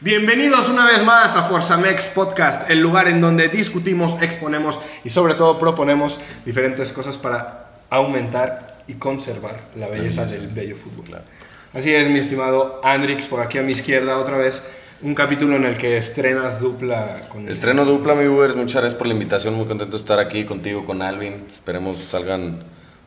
Bienvenidos una vez más a Forzamex Podcast, el lugar en donde discutimos, exponemos y sobre todo proponemos diferentes cosas para aumentar y conservar la belleza del bello fútbol. Así es, mi estimado Andrix, por aquí a mi izquierda otra vez, un capítulo en el que estrenas dupla con... Estreno dupla, mi Ubers. Muchas gracias por la invitación. Muy contento de estar aquí contigo, con Alvin. Esperemos salgan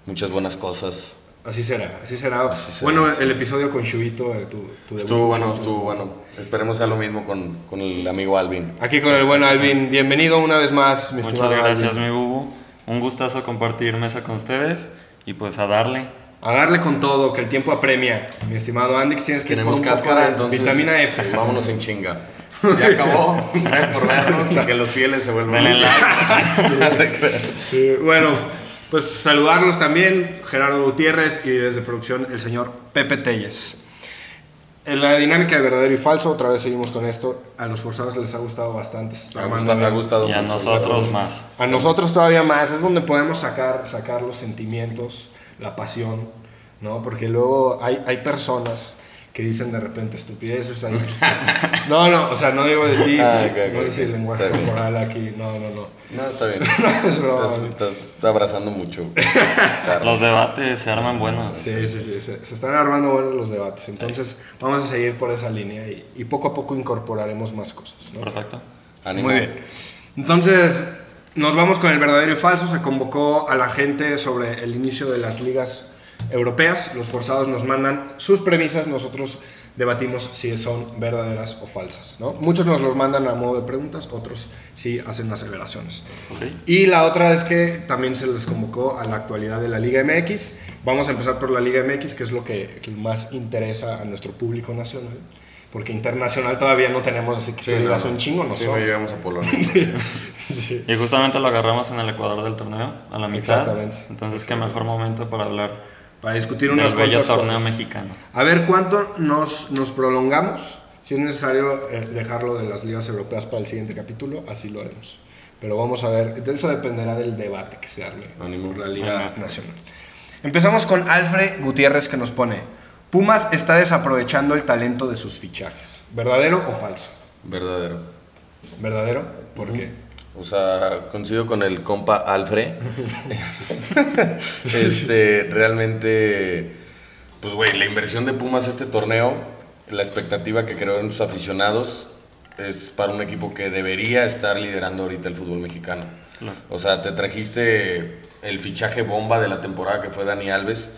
muchas buenas cosas. Así será, así será. Así será, bueno, así el episodio con Chubito, eh, tu, tu debut Estuvo con bueno, Chubito estuvo bueno. Esperemos sea lo mismo con, con el amigo Alvin. Aquí con el buen Alvin, bienvenido una vez más, mi Muchas estimado gracias, Alvin. mi Bubu. Un gustazo compartir mesa con ustedes y pues a darle. A darle con todo, que el tiempo apremia. Mi estimado Andix, tienes que Tenemos un poco cáscara, de entonces Vitamina F. vámonos en chinga. Ya acabó. Gracias por vernos y que los fieles se vuelvan. Denle like. Sí, bueno, pues saludarlos también, Gerardo Gutiérrez y desde producción el señor Pepe Telles. En la dinámica de verdadero y falso, otra vez seguimos con esto. A los forzados les ha gustado bastante. ha gustado, me ha gustado Y a mucho. nosotros más. A nosotros todavía más, es donde podemos sacar, sacar los sentimientos, la pasión, ¿no? Porque luego hay, hay personas que dicen de repente estupideces. Hay otros que- No, no, o sea, no digo de ti, Ah, pues, ok, no dice el ok. lenguaje Está bien. corporal aquí, no, no, no. No, está bien. Es broma. Estás, estás abrazando mucho. Claro. Los debates se arman buenos. Sí, sí, sí, se, se están armando buenos los debates. Entonces, vamos a seguir por esa línea y, y poco a poco incorporaremos más cosas. ¿no? Perfecto. Ánimo. Muy bien. Entonces, nos vamos con el verdadero y falso. Se convocó a la gente sobre el inicio de las ligas europeas. Los forzados nos mandan sus premisas, nosotros debatimos si son verdaderas o falsas. ¿no? Muchos nos los mandan a modo de preguntas, otros sí hacen aseveraciones. Ok. Y la otra es que también se les convocó a la actualidad de la Liga MX. Vamos a empezar por la Liga MX, que es lo que, que más interesa a nuestro público nacional. Porque internacional todavía no tenemos, así que Sí, digas no, un chingo, no Sí, son. no llegamos a Polonia. Sí. Y justamente lo agarramos en el Ecuador del torneo, a la mitad. Exactamente. Entonces, qué mejor momento para hablar Para discutir del unas bello cuantas torneo cosas. mexicano. A ver cuánto nos, nos prolongamos. Si es necesario eh, dejarlo de las ligas europeas para el siguiente capítulo, así lo haremos. Pero vamos a ver, de eso dependerá del debate que se arme por la Liga. Nacional. Empezamos con Alfred Gutiérrez que nos pone, Pumas está desaprovechando el talento de sus fichajes. ¿Verdadero o falso? Verdadero. ¿Verdadero? ¿Por qué? O sea, coincido con el compa Alfred. este, realmente, pues güey, la inversión de Pumas este torneo, la expectativa que creó en sus aficionados es para un equipo que debería estar liderando ahorita el fútbol mexicano. O sea, te trajiste el fichaje bomba de la temporada que fue Dani Alves,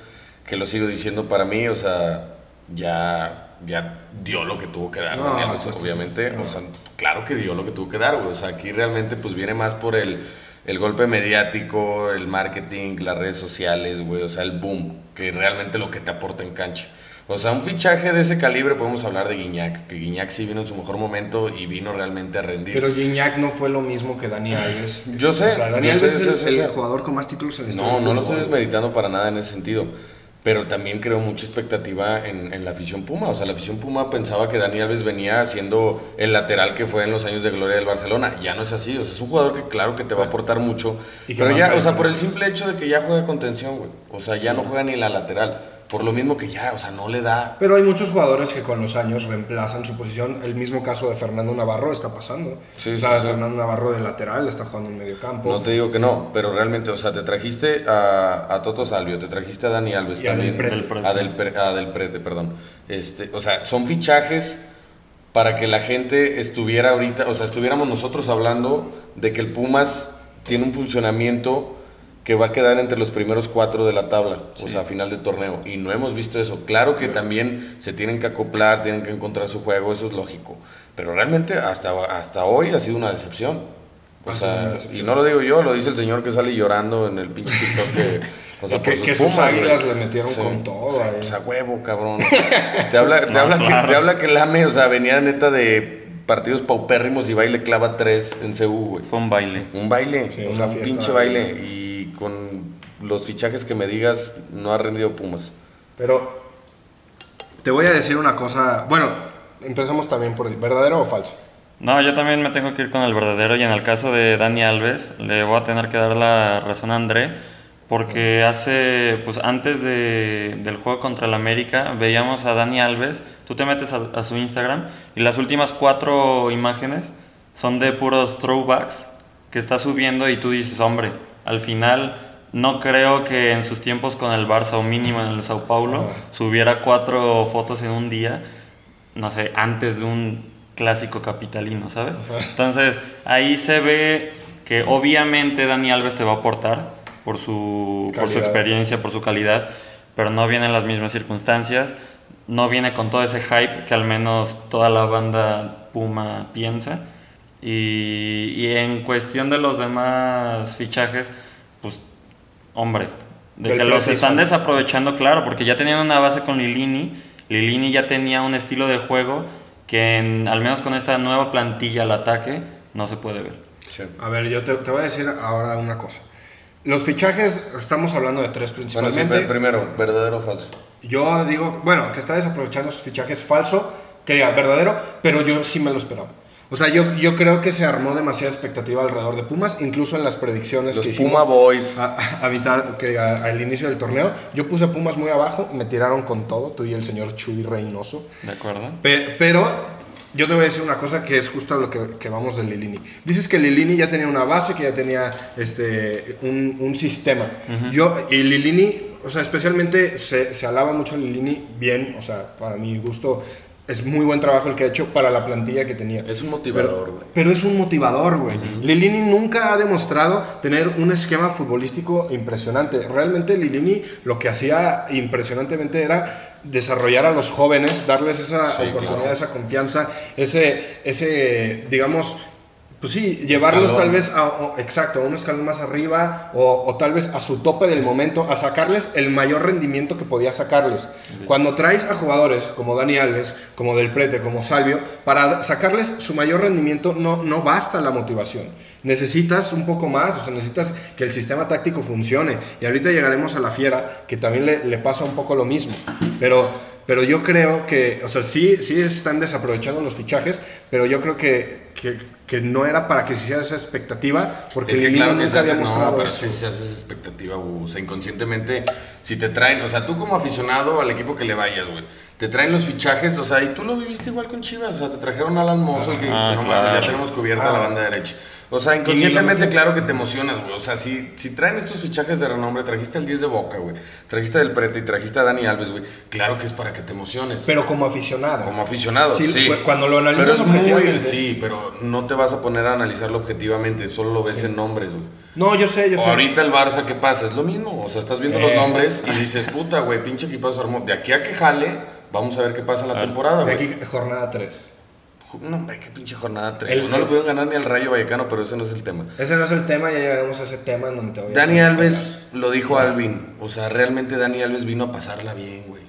que lo sigo diciendo para mí, o sea, ya, ya dio lo que tuvo que dar No, Dani Alves, pues, obviamente. no. O sea, claro que dio lo que tuvo que dar, güey. O sea, aquí realmente pues viene más por el, el golpe mediático, el marketing, las redes sociales, güey. O sea, el boom, que realmente lo que te aporta en cancha. O sea, un fichaje de ese calibre podemos hablar de Guiñac, que Guiñac sí vino en su mejor momento y vino realmente a rendir. Pero Gignac no fue lo mismo que Dani Alves. Yo sé, O sea, Dani Alves es el, jugador con más títulos en la historia No, no lo estoy desmeritando para nada en ese sentido. Pero también creo mucha expectativa en, en la afición Puma. O sea, la afición Puma pensaba que Dani Alves venía siendo el lateral que fue en los años de gloria del Barcelona. Ya no es así. O sea, es un jugador que claro que te va a aportar mucho. Pero ya, o sea, por el simple hecho de que ya juega contención, güey. O sea, ya no juega ni la lateral. Por lo mismo que ya, o sea, no le da. Pero hay muchos jugadores que con los años reemplazan su posición. El mismo caso de Fernando Navarro está pasando. Sí, o sea, sí, sí. Fernando Navarro de lateral está jugando en medio campo. No te digo que no, pero realmente, o sea, te trajiste a, a Toto Salvio, te trajiste a Dani Alves Y también. Del Prete. Del Prete. A Del, Pre- a Del Prete, perdón. Este, o sea, son fichajes para que la gente estuviera ahorita, o sea, estuviéramos nosotros hablando de que el Pumas tiene un funcionamiento que va a quedar entre los primeros cuatro de la tabla, o sea, a final de torneo. Y no hemos visto eso. Claro que también se tienen que acoplar, tienen que encontrar su juego, eso es lógico. Pero realmente hasta, hasta hoy ha sido una decepción. O Ha sea, decepción. y no lo digo yo, lo dice el señor que sale llorando en el pinche TikTok que, o sea, Y que- sus que sus águilas le metieron con todo, O sea, sea, huevo, cabrón. Te habla, te, No, habla claro. que, te habla que Lame, o sea, venía neta de partidos paupérrimos y va y le clava tres en CU, güey. Fue un baile. Un baile, Sí, o sea, un pinche baile. Y con los fichajes que me digas, no ha rendido Pumas. Pero te voy a decir una cosa. Bueno, empezamos también por el verdadero o falso. No, yo también me tengo que ir con el verdadero y en el caso de Dani Alves le voy a tener que dar la razón a André Porque hace, pues antes de, del juego contra el América, veíamos a Dani Alves. Tú te metes a, a su Instagram y las últimas cuatro imágenes son de puros throwbacks que está subiendo y tú dices, hombre, al final no creo que en sus tiempos con el Barça o mínimo en el Sao Paulo subiera cuatro fotos en un día, no sé, antes de un clásico capitalino, ¿sabes? Entonces ahí se ve que obviamente Dani Alves te va a aportar por su, por su experiencia, por su calidad, pero no viene en las mismas circunstancias, no viene con todo ese hype que al menos toda la banda Puma piensa. Y, y en cuestión de los demás fichajes, pues, hombre, de Del que los están desaprovechando, claro, porque ya tenían una base con Lilini. Lilini ya tenía un estilo de juego que, en- al menos con esta nueva plantilla al ataque, no se puede ver. Sí. A ver, yo te, te voy a decir ahora una cosa. Los fichajes, estamos hablando de tres Bueno, sí, principalmente. primero, ¿verdadero o falso? Yo digo, bueno, que está desaprovechando sus fichajes falso, que diga verdadero, pero yo sí me lo esperaba. O sea, yo, yo creo que se armó demasiada expectativa alrededor de Pumas, incluso en las predicciones Los que hicimos Puma Boys. a- a mitad- que a- al inicio del torneo. Yo puse a Pumas muy abajo, me tiraron con todo, tú y el señor Chuy Reynoso. ¿De acuerdo? Pe- pero yo te voy a decir una cosa que es justo a lo que, que vamos de Lilini. Dices que Lilini ya tenía una base, que ya tenía este, un, un sistema. yo, y Lilini, o sea, especialmente se, se alaba mucho a Lilini bien, o sea, para mi gusto es muy buen trabajo el que ha hecho para la plantilla que tenía. Es un motivador, güey. Pero es un motivador, güey. Lilini nunca ha demostrado tener un esquema futbolístico impresionante. Realmente Lilini lo que hacía impresionantemente era desarrollar a los jóvenes, darles esa Sí, oportunidad, claro. esa confianza, ese, ese, digamos, pues sí, llevarlos Escalón. tal vez a, o- exacto, a un escalón más arriba o, o tal vez a su tope del momento, a sacarles el mayor rendimiento que podía sacarles. Cuando traes a jugadores como Dani Alves, como Del Prete, como Salvio, para sacarles su mayor rendimiento no, no basta la motivación. Necesitas un poco más, o sea, necesitas que el sistema táctico funcione. Y ahorita llegaremos a la fiera, que también le, le pasa un poco lo mismo. Pero, pero yo creo que, o sea, sí, sí están desaprovechando los fichajes, pero yo creo que, que, que no era para que se hiciera esa expectativa, porque es que claro que se hace, había no, pero es que si se hace esa expectativa. O sea, inconscientemente, si te traen, o sea, tú como aficionado al equipo que le vayas, güey, te traen los fichajes, o sea, y tú lo viviste igual con Chivas, o sea, te trajeron a Alan Mozo y que dijiste, Ah, no claro. mames, ya tenemos cubierta Ah. la banda derecha. O sea, inconscientemente, claro que te emocionas, güey. O sea, si, si traen estos fichajes de renombre, trajiste al 10 de Boca, güey, trajiste del Prete y trajiste a Dani Alves, güey, claro que es para que te emociones. Pero como aficionado. Como aficionado, Sí, sí. cu- cuando lo analizas Pero es muy, objetivamente. sí, pero no te vas a poner a analizarlo objetivamente, solo lo ves en nombres, güey. No, yo sé, yo O sé. ahorita el Barça, ¿qué pasa? Es lo mismo. O sea, estás viendo los Eh. nombres y dices, puta, güey, pinche equipazo armó. De aquí a que jale, vamos a ver qué pasa en la temporada, De güey. aquí, jornada 3. No, hombre, qué pinche jornada 3. El- no le pudieron ganar ni al Rayo Vallecano, pero ese no es el tema. Ese no es el tema, ya llegaremos a ese tema en donde te voy a Dani Alves, lo dijo Alvin. O sea, realmente Dani Alves vino a pasarla bien, güey.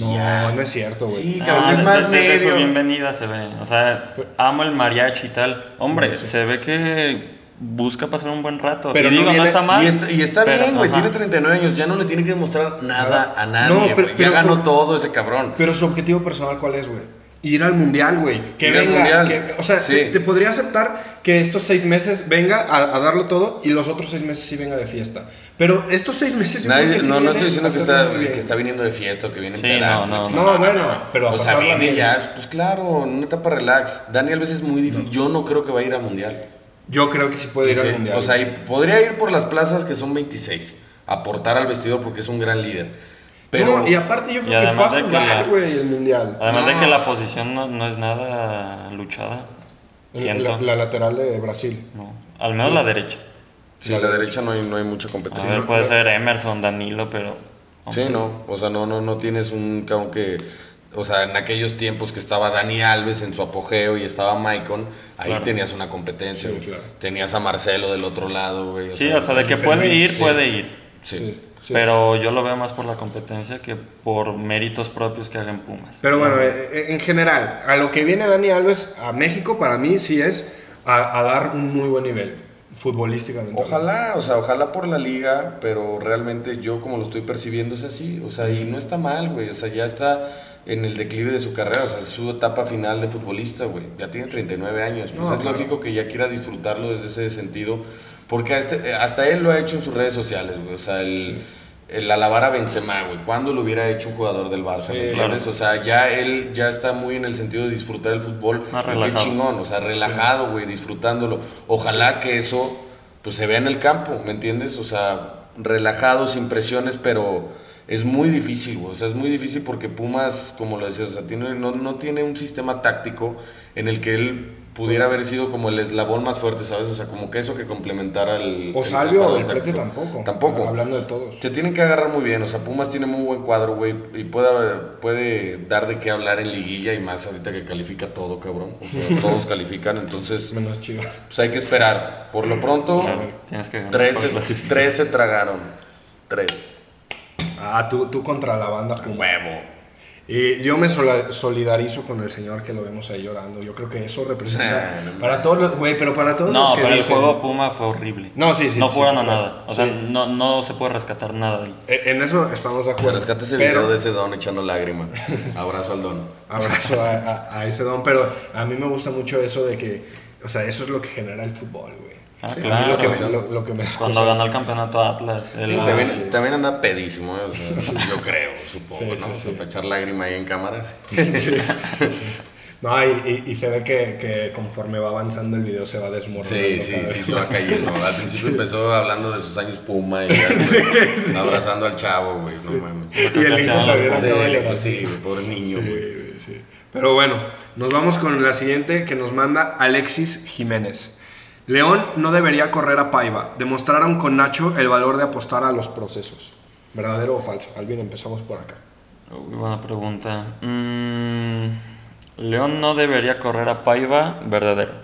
No, ya. no es cierto, güey. Sí, Ah, cabrón, es más su medio. bienvenida se ve. O sea, amo el mariachi y tal. Hombre, se ve que busca pasar un buen rato. Pero y no digo, no, viene- está mal. Y está, y está pero, bien, güey. Tiene 39 años. Ya no le tiene que demostrar nada a nadie. No, pero- pero ya ganó su- todo ese cabrón. Pero su objetivo personal, ¿cuál es, güey? Ir al mundial, güey. Que Ir al venga. mundial. que- o sea, Sí. te, te podría aceptar que estos seis meses venga a, a darlo todo y los otros seis meses sí venga de fiesta. Pero estos seis meses yo Nadie- creo que sí no, no viene estoy diciendo que está, que está viniendo de fiesta o que viene Sí, enterarse, no, no, la No, bueno, pero o sea, viene ya, pues claro, en una etapa relax. Dani Alves es muy difícil. Yo no creo que va a ir al mundial. Yo creo que sí puede ir Sí, al mundial. O sea, y podría ir por las plazas que son 26, aportar al vestidor porque es un gran líder. Pero No, y aparte yo Y creo que va además a de que jugar, güey, el mundial. Además de que la posición no, no es nada luchada. Siento. La, la lateral de Brasil. No. Al menos la derecha. sí, la derecha no hay, no hay mucha A competencia. ver, puede ser Emerson, Danilo, pero. Sí, no, o sea, no, no, no tienes un cabrón que, o sea, en aquellos tiempos que estaba Dani Alves en su apogeo y estaba Maicon, ahí Claro. tenías una competencia, Sí, güey. claro. Tenías a Marcelo del otro lado, güey. Sí, o sea, de que puede ir, sí. puede ir. Sí. Sí, sí. Pero yo lo veo más por la competencia que por méritos propios que hagan Pumas. Pero bueno, eh, en general, a lo que viene Dani Alves a México, para mí sí es a, a dar un muy buen nivel futbolísticamente. Ojalá, o sea, ojalá por la liga, pero realmente yo como lo estoy percibiendo es así, o sea, y no está mal, güey, o sea, ya está en el declive de su carrera, o sea, es su etapa final de futbolista, güey, ya tiene 39 años, pues No, es claro. lógico que ya quiera disfrutarlo desde ese sentido, Porque este, hasta él lo ha hecho en sus redes sociales, güey. O sea, el, el alabar a Benzema, güey. ¿Cuándo lo hubiera hecho un jugador del Barça? Sí, ¿Me entiendes? claro. O sea, ya él ya está muy en el sentido de disfrutar el fútbol. Más qué chingón, o sea, relajado, güey, disfrutándolo. Ojalá que eso pues se vea en el campo, ¿me entiendes? O sea, relajado, sin presiones, pero es muy difícil, güey. O sea, es muy difícil porque Pumas, como lo decías, o sea, tiene, no, no tiene un sistema táctico en el que él pudiera haber sido como el eslabón más fuerte, ¿sabes? O sea, como que eso que complementara el... O Salvio o el Prete tampoco. Tampoco. Hablando de todos. Se tienen que agarrar muy bien, o sea, Pumas tiene muy buen cuadro, güey, y puede, puede dar de qué hablar en liguilla y más ahorita que califica todo, cabrón. O sea, todos califican, entonces, Menos chivas. pues hay que esperar. Por lo pronto, Claro, tienes que ganar 13, para clasificar. 13 tragaron. 3. Ah, tú, tú contra la banda. Huevo. Y yo me sola- solidarizo con el señor que lo vemos ahí llorando. Yo creo que eso representa no para todos los, güey, pero para todos No, los que pero el dicen- juego Puma fue horrible. No, sí, sí, No sí, fueron a nada. O sea, no, no se puede rescatar nada ahí. Eh, En eso estamos de Se acuerdo. rescata ese pero- video de ese don echando lágrima. Abrazo al don. Abrazo a, a- a ese don, pero a mí me gusta mucho eso de que, o sea, eso es lo que genera el fútbol, güey. Ah, claro. lo que, me, lo, lo que me da Cuando ganó el campeonato Atlas. el- Ah, también, sí. también anda pedísimo, ¿eh? O sea, yo creo, supongo, Sí, ¿no? sí, O sea, echar lágrima ahí en cámara. Sí, sí. No, y, y- y se ve que, que conforme va avanzando el video se va desmoronando. Sí, sí, sí, se va cayendo. Al principio empezó hablando de sus años Puma y ya, abrazando al chavo, güey, no mames. Y el niño también Sí, acaba sí, llorando. sí, pobre niño, güey. Pero bueno, nos vamos con la siguiente que nos manda Alexis Jiménez. León no debería correr a Paiva. Demostraron con Nacho el valor de apostar a los procesos. ¿Verdadero o falso? Alvin, empezamos por acá. Uy, buena pregunta. Mm, León no debería correr a Paiva, verdadero.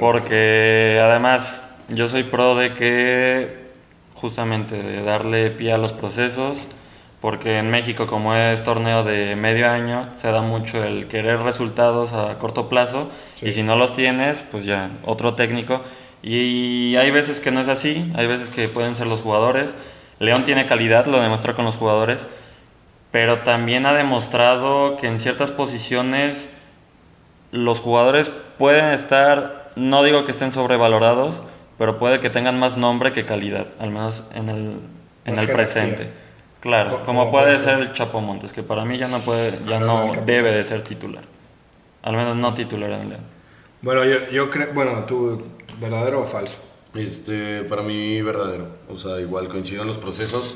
Porque además yo soy pro de que justamente de darle pie a los procesos, porque en México como es torneo de medio año, se da mucho el querer resultados a corto plazo Sí. y si no los tienes, pues ya otro técnico. Y hay veces que no es así, hay veces que pueden ser los jugadores. León tiene calidad, lo demuestra con los jugadores, pero también ha demostrado que en ciertas posiciones los jugadores pueden estar, no digo que estén sobrevalorados, pero puede que tengan más nombre que calidad, al menos en el, en el presente. Claro, Co- como como puede puede ser el Chapo Montes, que para mí ya no puede, ya no debe de ser titular. Al menos no titular en León. Bueno, yo, yo creo. Bueno, tú, ¿verdadero o falso? Este, para mí verdadero. O sea, igual coincido en los procesos.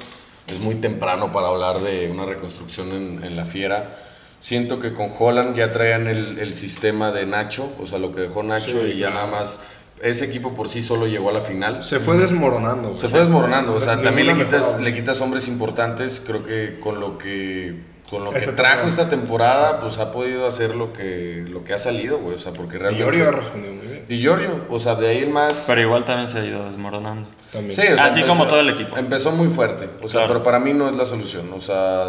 Es muy temprano para hablar de una reconstrucción en, en la fiera. Siento que con Holland ya traían el, el sistema de Nacho, o sea, lo que dejó Nacho Sí, y ya claro. nada más. Ese equipo por sí solo llegó a la final. Se fue desmoronando. Se fue desmoronando, o sea, Ninguna también le quitas, le quitas hombres importantes, creo que con lo que con lo que trajo temporada. esta temporada, pues ha podido hacer lo que lo que ha salido, güey, o sea, porque realmente Iorio ha respondido muy bien. Di Giorgio, o sea, de ahí en más Pero igual también se ha ido desmoronando. También. Sí, o sea, Así como todo el equipo. Empezó muy fuerte, o sea, Claro. pero para mí no es la solución, o sea,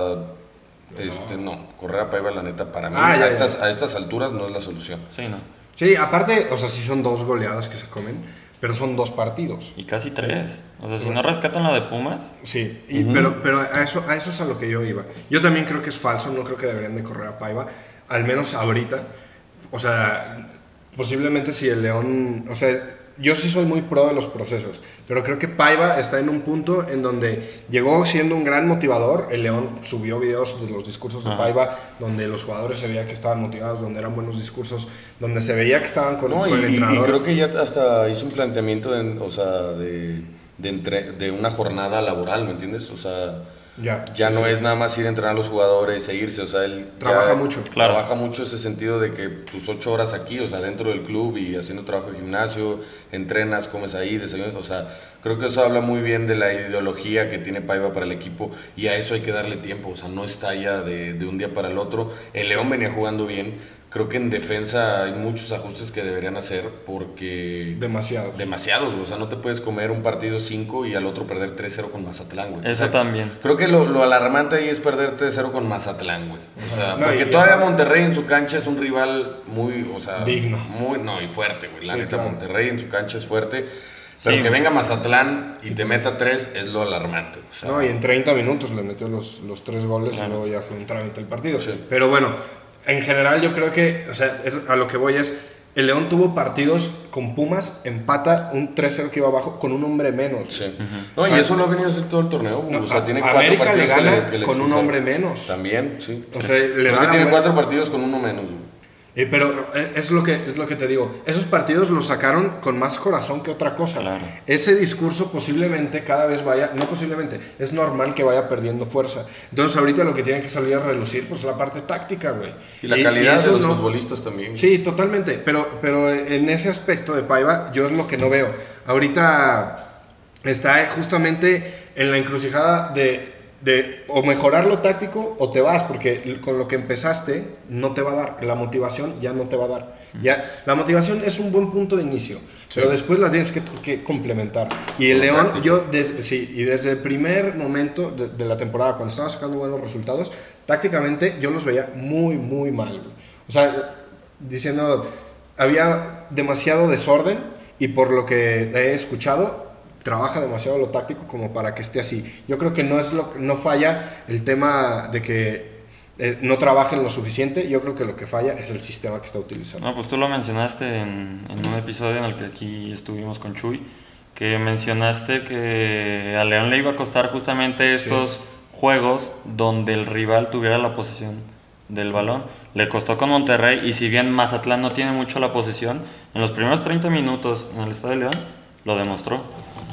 este no, correr a Paiva la neta para mí Ah, ya, a ya. estas a estas alturas no es la solución. Sí, ¿no? Sí, aparte, o sea, sí son dos goleadas que se comen, pero son dos partidos. Y casi tres. O sea, si no rescatan la de Pumas, Sí, y- pero, pero a, eso, a eso es a lo que yo iba. Yo también creo que es falso, no creo que deberían de correr a Paiva, al menos ahorita. O sea, posiblemente si el León, o sea, yo sí soy muy pro de los procesos, pero creo que Paiva está en un punto en donde llegó siendo un gran motivador. El León subió videos de los discursos de. Paiva, donde los jugadores se veía que estaban motivados, donde eran buenos discursos, donde se veía que estaban con, No, con y, el y- y entrenador. creo que ya hasta hizo un planteamiento de, o sea, de de, entre- de una jornada laboral, ¿me entiendes? O sea, ya, ya sí, no sí. es nada más ir a entrenar a los jugadores e irse, o sea, él Trabaja mucho. Claro. Trabaja mucho ese sentido de que tus ocho horas aquí, o sea, dentro del club y haciendo trabajo de gimnasio, entrenas, comes ahí, desayunas, o sea, creo que eso habla muy bien de la ideología que tiene Paiva para el equipo y a eso hay que darle tiempo, o sea, no está ya de, de un día para el otro. El León venía jugando bien, creo que en defensa hay muchos ajustes que deberían hacer porque... Demasiado. Demasiados, güey. O sea, no te puedes comer un partido 5 y al otro perder 3-0 con Mazatlán, güey. O Eso sea, también. Creo que lo, lo alarmante ahí es perder 3-0 con Mazatlán, güey. O sea, No, porque y- todavía Monterrey en su cancha es un rival muy, o sea... Digno. Muy, no, y fuerte, güey. La Sí, neta, claro. Monterrey en su cancha es fuerte. Pero Sí, que venga Mazatlán y te meta 3 es lo alarmante. O sea, No, y en 30 minutos le metió los, los tres goles Claro. y luego ya fue un trámite el partido. Sí. Pero bueno, en general yo creo que, o sea, es- a lo que voy es, el León tuvo partidos con Pumas, empata un 3-0 que iba abajo con un hombre menos. Sí. No, y eso lo ha venido a hacer todo el torneo. No, o sea, tiene cuatro América le partidos que gana le- que le con un hombre menos. También, sí. O sea, le tiene cuatro partidos con uno menos. Eh, pero eh, es lo, que, es lo que te digo. Esos partidos los sacaron con más corazón que otra cosa. Claro. Ese discurso posiblemente cada vez vaya, no posiblemente, es normal que vaya perdiendo fuerza. Entonces ahorita lo que tiene que salir a relucir pues es la parte táctica, güey. Y la calidad eso de los no- futbolistas también. Sí, totalmente. Pero, pero en ese aspecto de Paiva, yo es lo que no veo. Ahorita está justamente en la encrucijada de, de o mejorar lo táctico o te vas, porque con lo que empezaste no te va a dar. La motivación ya no te va a dar. Ya, la motivación es un buen punto de inicio, pero después la tienes que, que complementar. Y el León, yo desde, sí, y desde el primer momento de, de la temporada, cuando estaba sacando buenos resultados, tácticamente yo los veía muy, muy mal. O sea, diciendo, había demasiado desorden y por lo que he escuchado, trabaja demasiado lo táctico como para que esté así. Yo creo que no, es lo, no falla el tema de que eh, no trabajen lo suficiente, yo creo que lo que falla es el sistema que está utilizando. No, pues tú lo mencionaste en, en un episodio en el que aquí estuvimos con Chuy, que mencionaste que a León le iba a costar justamente estos juegos donde el rival tuviera la posesión del balón. Le costó con Monterrey y si bien Mazatlán no tiene mucho la posesión, en los primeros 30 minutos en el Estadio de León lo demostró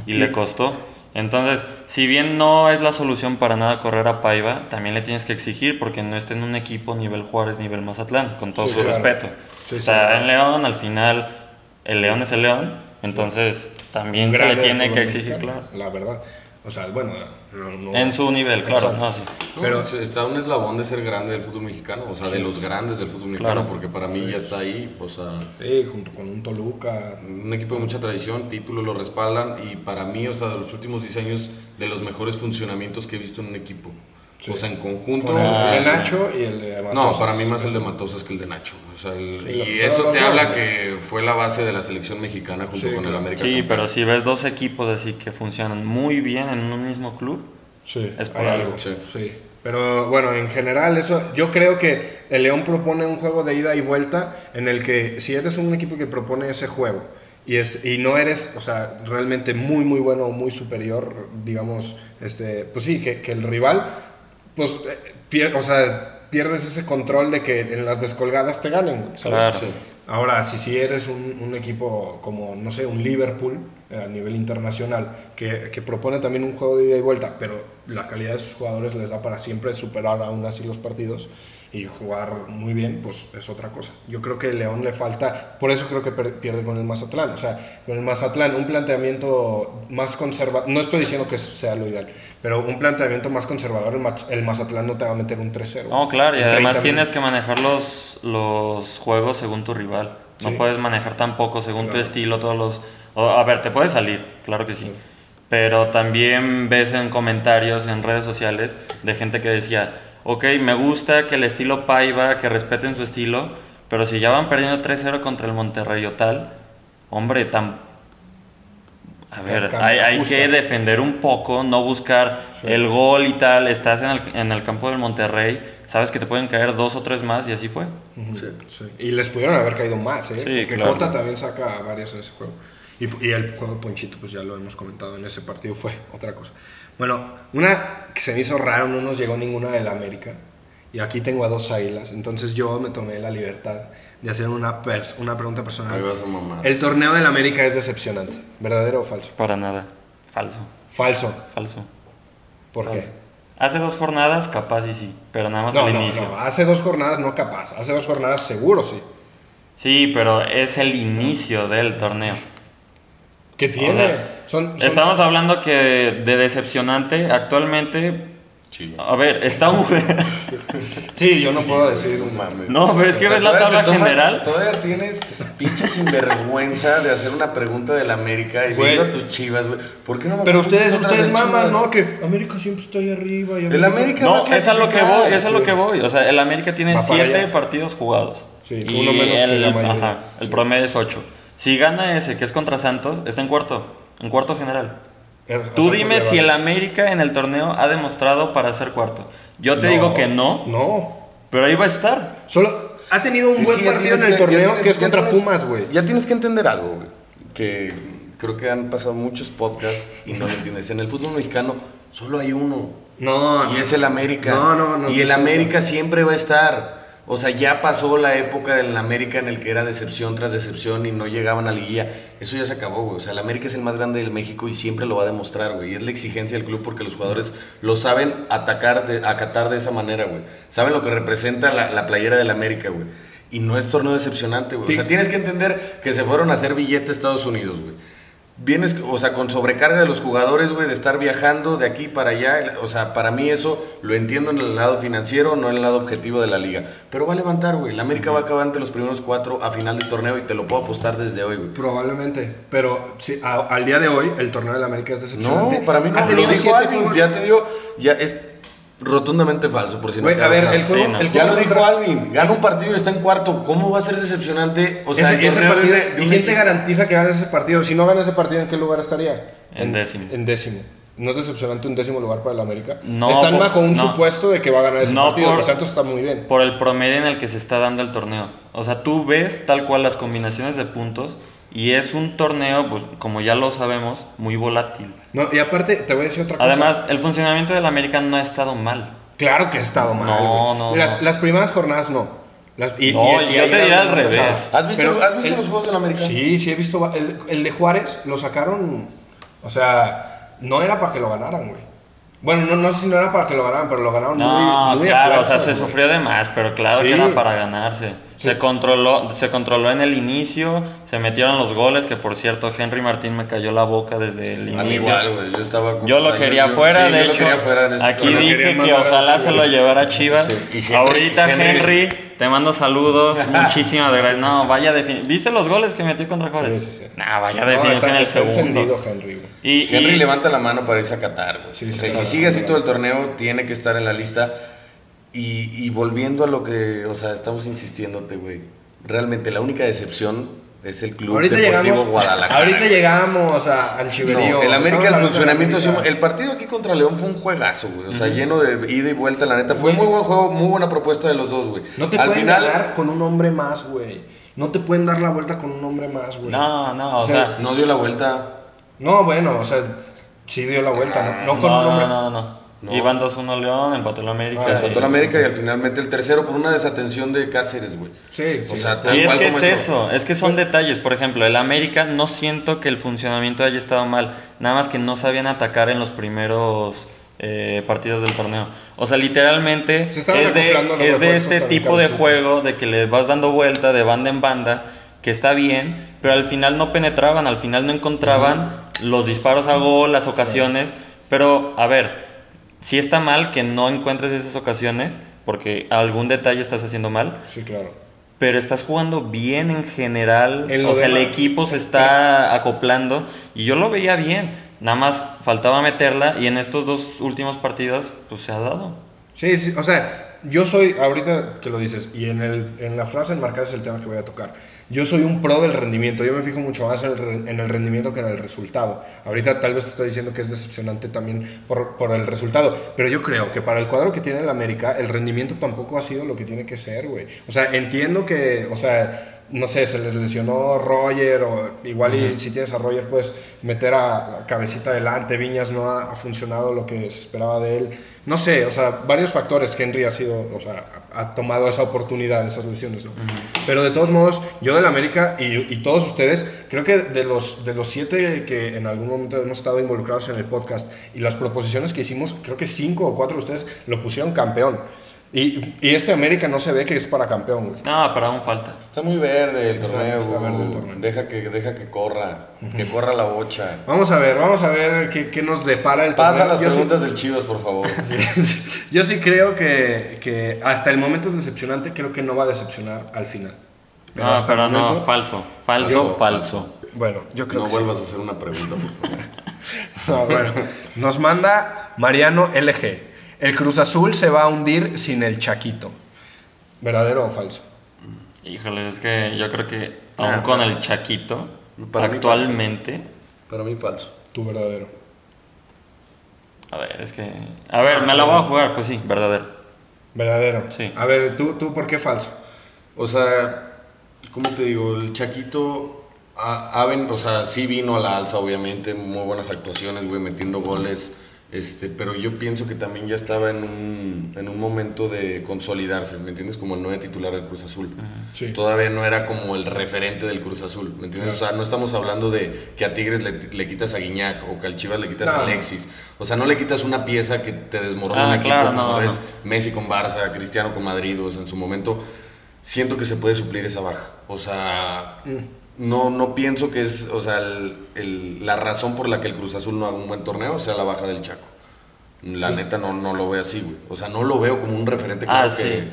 y le costó. Entonces, si bien no es la solución para nada correr a Paiva, también le tienes que exigir porque no está en un equipo nivel Juárez, nivel Mazatlán, con todo Sí, su claro. respeto. Sí, está sí. en León, al final el León es el León, entonces también se le tiene que exigir, claro. La verdad. O sea, bueno, no, no- En su nivel, claro, no, sí. Pero- está un eslabón de ser grande del fútbol mexicano, o sea, de los grandes del fútbol mexicano, Claro. porque para mí ya está ahí, o sea, Sí, junto con un Toluca. un equipo de mucha tradición, títulos lo respaldan y para mí, o sea, de los últimos 10 años, de los mejores funcionamientos que he visto en un equipo. Sí. O sea, en conjunto. Con el Ah, de sí. Nacho y el de No, Matosas. para mí más el de Matosas que el de Nacho. O sea, el- Sí, y eso te habla ¿no? que fue la base de la selección mexicana junto Sí, con el. América. Sí, campeón. pero si ves dos equipos así que funcionan muy bien en un mismo club, Sí, Es por algo. algo. Sí. Sí. Pero bueno, en general eso, yo creo que el León propone un juego de ida y vuelta en el que si eres un equipo que propone ese juego y, es, y no eres, o sea, realmente muy, muy bueno o muy superior, digamos, este, pues sí, que, que el rival, pues, eh, pier- o sea, pierdes ese control de que en las descolgadas te ganen, ¿sabes? Claro. Sí. Ahora, si si eres un, un equipo como, no sé, un Liverpool eh, a nivel internacional, que, que propone también un juego de ida y vuelta, pero la calidad de sus jugadores les da para siempre superar aún así los partidos y jugar muy bien, pues es otra cosa. Yo creo que León le falta, por eso creo que pierde con el Mazatlán. O sea, con el Mazatlán un planteamiento más conservador, no estoy diciendo que sea lo ideal, pero un planteamiento más conservador, el, Maz- el Mazatlán no te va a meter un 3-0. No, claro, y además 30 tienes que manejar los, los juegos según tu rival. No Sí. puedes manejar tampoco según tu Claro. estilo todos los... o, a ver, te puede salir, claro que sí. Pero también ves en comentarios en redes sociales de gente que decía, ok, me gusta que el estilo Paiva, que respeten su estilo, pero si ya van perdiendo 3-0 contra el Monterrey o tal, hombre, tan... A ver, hay, hay que defender un poco, no buscar Sí. el gol y tal. Estás en el, en el campo del Monterrey, sabes que te pueden caer dos o tres más y así fue. Sí. sí. Y les pudieron haber caído más, ¿eh? Sí, Porque claro. Cota también saca varias en ese juego. Y, y el juego de Ponchito, pues ya lo hemos comentado en ese partido, fue otra cosa. Bueno, una que se me hizo raro, no nos llegó ninguna de la América. Y aquí tengo a dos águilas. Entonces yo me tomé la libertad de hacer una, pers- una pregunta personal. Ahí vas a mamar. El torneo de la América es decepcionante. ¿Verdadero o falso? Para nada. Falso, Falso. falso. ¿Por falso. qué? Hace dos jornadas, capaz y sí, pero nada más No, al no, inicio. no. Hace dos jornadas no capaz. Hace dos jornadas seguro sí. Sí, pero es el inicio del torneo. ¿Qué tiene? sea, son, son- Estamos hablando que de decepcionante actualmente. Chile. A ver, está un. Sí, yo no puedo decir un mames. No, pero es que O sea, ves la tabla tomas- general. Todavía tienes pinche sinvergüenza de hacer una pregunta del América y Güey. viendo a tus chivas, güey. ¿Por qué no me Pero ustedes, ustedes de maman? ¿no? Que América siempre está ahí arriba. Y El América No, es a lo que voy, es a lo que voy. O sea, el América tiene siete allá. partidos jugados. Sí, y uno menos que el, la mayoría. ajá, el Sí. promedio es 8. Si gana ese, que es contra Santos, está en cuarto. En cuarto general. Eh, Tú dime si el América en el torneo ha demostrado para ser cuarto. Yo te digo que no, No. pero ahí va a estar. Solo, ha tenido un Es buen partido en el que- torneo tienes- que es contra tienes- Pumas, güey. Ya tienes que entender algo, güey. Que creo que han pasado muchos podcasts y no lo entiendes. En el fútbol mexicano solo hay uno. No, Y es el América. No, no, no. Y el no, América siempre va a estar. O sea, ya pasó la época del América en el que era decepción tras decepción y no llegaban a liguilla. Eso ya se acabó, güey. O sea, el América es el más grande del México y siempre lo va a demostrar, güey. Y es la exigencia del club porque los jugadores lo saben atacar, de, acatar de esa manera, güey. Saben lo que representa la, la playera del América, güey. Y no es torneo decepcionante, güey. O sea, tienes que entender que se fueron a hacer billete a Estados Unidos, güey. Vienes, o sea, con sobrecarga de los jugadores, güey, de estar viajando de aquí para allá. O sea, para mí eso lo entiendo en el lado financiero, no en el lado objetivo de la liga. Pero va a levantar, güey. La América va a acabar entre los primeros cuatro a final del torneo y te lo puedo apostar desde hoy, güey. Probablemente. Pero sí, a- al día de hoy, el torneo del América es No, decepcionante. para mí no. Ha Lo tenido dijo siete Alvin, juegos- ya te dio, ya es rotundamente falso, por si no Güey, a ver, el juego, Sí, no. el Ya lo dijo contra- Alvin, gana un partido y está en cuarto. ¿Cómo va a ser decepcionante? O sea, ese, el ese torneo partido- de- de ¿Y quién te garantiza que gane ese partido? Si no gana ese partido, ¿en qué lugar estaría? En décimo. En décimo. ¿No es decepcionante un décimo lugar para el América? No, Están por- bajo un no. supuesto de que va a ganar ese No, partido. por- Santos está muy bien. Por el promedio en el que se está dando el torneo. O sea, tú ves tal cual las combinaciones de puntos y es un torneo, pues como ya lo sabemos, muy volátil. No, y aparte, te voy a decir otra cosa. Además, el funcionamiento del América no ha estado mal. Claro que ha estado mal. No, no, Las, no. las primeras jornadas no. Las, y, No, y- y yo te diría al revés. ¿Has visto, Pero ¿has visto el- los juegos del América? Sí, sí he visto. El, el de Juárez lo sacaron. O sea, no era para que lo ganaran, güey. Bueno, no, no sé si no era para que lo ganaran, pero lo ganaron No, muy, muy a claro, o sea, se güey. sufrió de más, pero claro Sí. que era para ganarse. Sí. Se controló, se controló en el inicio, se metieron los goles, que por cierto Henry Martín me cayó la boca desde el A mí inicio. igual, güey. Yo estaba. Yo o lo quería fuera, sí, de hecho, fuera aquí dije que ojalá se lo llevara a Chivas. Sí, y Henry- Ahorita Henry- Henry, te mando saludos, muchísimas gracias. No, vaya definición. ¿Viste los goles que metió contra Juárez? Sí, sí, sí. Nah, vaya No, definición en el está encendido segundo. Henry. Y, Henry y- levanta la mano para irse a Qatar, güey. Sí, o sea, si sigue así todo el torneo, tiene que estar en la lista. Y, y volviendo a lo que, o sea, estamos insistiéndote, güey. Realmente la única decepción es el Club Ahorita Deportivo llegamos, Guadalajara. ahorita llegamos a, al No, chiverío. el América, el funcionamiento, el partido aquí contra León fue un juegazo, güey. O sea, lleno de ida y vuelta, la neta. Fue muy buen juego, muy buena propuesta de los dos, güey. No te Al pueden final, ganar con un hombre más, güey. No te pueden dar la vuelta con un hombre más, güey. No, no, o, O sea, sea, no dio la vuelta. No, bueno, o sea, sí dio la vuelta, ¿no? No con un no, hombre. no, no, No. Iban 2-1 León, empató el América. Ah, Empató el América y al final mete el tercero por una desatención de Cáceres, güey. Sí, sí. O sea, tal Sí, es cual que es eso, es que son detalles. Por ejemplo, el América no siento que el funcionamiento haya estado mal, nada más que no sabían atacar en los primeros eh, partidos del torneo. O sea, literalmente Se es de, es de este tipo de juego de que le vas dando vuelta de banda en banda, que está bien, pero al final no penetraban, al final no encontraban los disparos a gol, las ocasiones. Pero, a ver, si está mal que no encuentres esas ocasiones, porque algún detalle estás haciendo mal, Sí, claro. pero estás jugando bien en general. En o sea, el equipo se está acoplando y yo lo veía bien. Nada más faltaba meterla y en estos dos últimos partidos pues se ha dado. Sí, sí, o sea, yo soy, ahorita que lo dices, y en, el, en la frase enmarcada es el tema que voy a tocar. Yo soy un pro del rendimiento, yo me fijo mucho más en el, en el rendimiento que en el resultado. Ahorita tal vez te estoy diciendo que es decepcionante también por, por el resultado, pero yo creo que para el cuadro que tiene el América, el rendimiento tampoco ha sido lo que tiene que ser, güey. O sea, entiendo que, o sea, no sé, se les lesionó Roger o igual y si tienes a Roger puedes meter a cabecita adelante, Viñas no ha, ha funcionado lo que se esperaba de él. No sé, o sea, varios factores. Henry ha sido, o sea, ha tomado esa oportunidad, esas lesiones, ¿no? Pero de todos modos, yo del América y, y todos ustedes, creo que de los, de los siete que en algún momento hemos estado involucrados en el podcast y las proposiciones que hicimos, creo que cinco o cuatro de ustedes lo pusieron campeón. Y, y este América no se ve que es para campeón, güey. No, pero aún falta. Está muy verde el Está- torneo, está verde el güey. torneo. Deja que, deja que corra, que corra la bocha. Vamos a ver, vamos a ver qué, qué nos depara el Pasa torneo. las Yo sí- preguntas del Chivas, por favor. Yo sí creo que, que hasta el momento es decepcionante, creo que no va a decepcionar al final. No, pero no, momento- falso. Falso, Yo- falso. Bueno, yo creo No que sí. vuelvas a hacer una pregunta, por favor. No, bueno. Nos manda Mariano LG. El Cruz Azul se va a hundir sin el Chaquito. ¿Verdadero o falso? Híjole, es que yo creo que Ah, aún con para- el Chaquito, para mí actualmente, Para mí, falso. Tu verdadero. a ver, es que... A ver, me la voy a jugar, pues sí, verdadero. Verdadero. Sí. A ver, ¿tú, tú por qué falso? O sea, ¿cómo te digo? El Chaquito, ha, ha ven- o sea, sí vino a la alza, obviamente, muy buenas actuaciones, güey, metiendo goles. Este, pero yo pienso que también ya estaba en un, en un momento de consolidarse, ¿me entiendes? Como el nuevo titular del Cruz Azul. Sí. Todavía no era como el referente del Cruz Azul, ¿me entiendes? O sea, no estamos hablando de que a Tigres le, le quitas a Guiñac o que al Chivas le quitas No. a Alexis. O sea, no le quitas una pieza que te desmorona Ah, equipo claro, como no, es. Messi con Barça, Cristiano con Madrid, o sea, en su momento siento que se puede suplir esa baja. O sea, no, no pienso que es, o sea, el- el- la razón por la que el Cruz Azul no haga un buen torneo sea la baja del Chaco. La neta no, no lo veo así, güey. O sea, no lo veo como un referente Ah, claro que,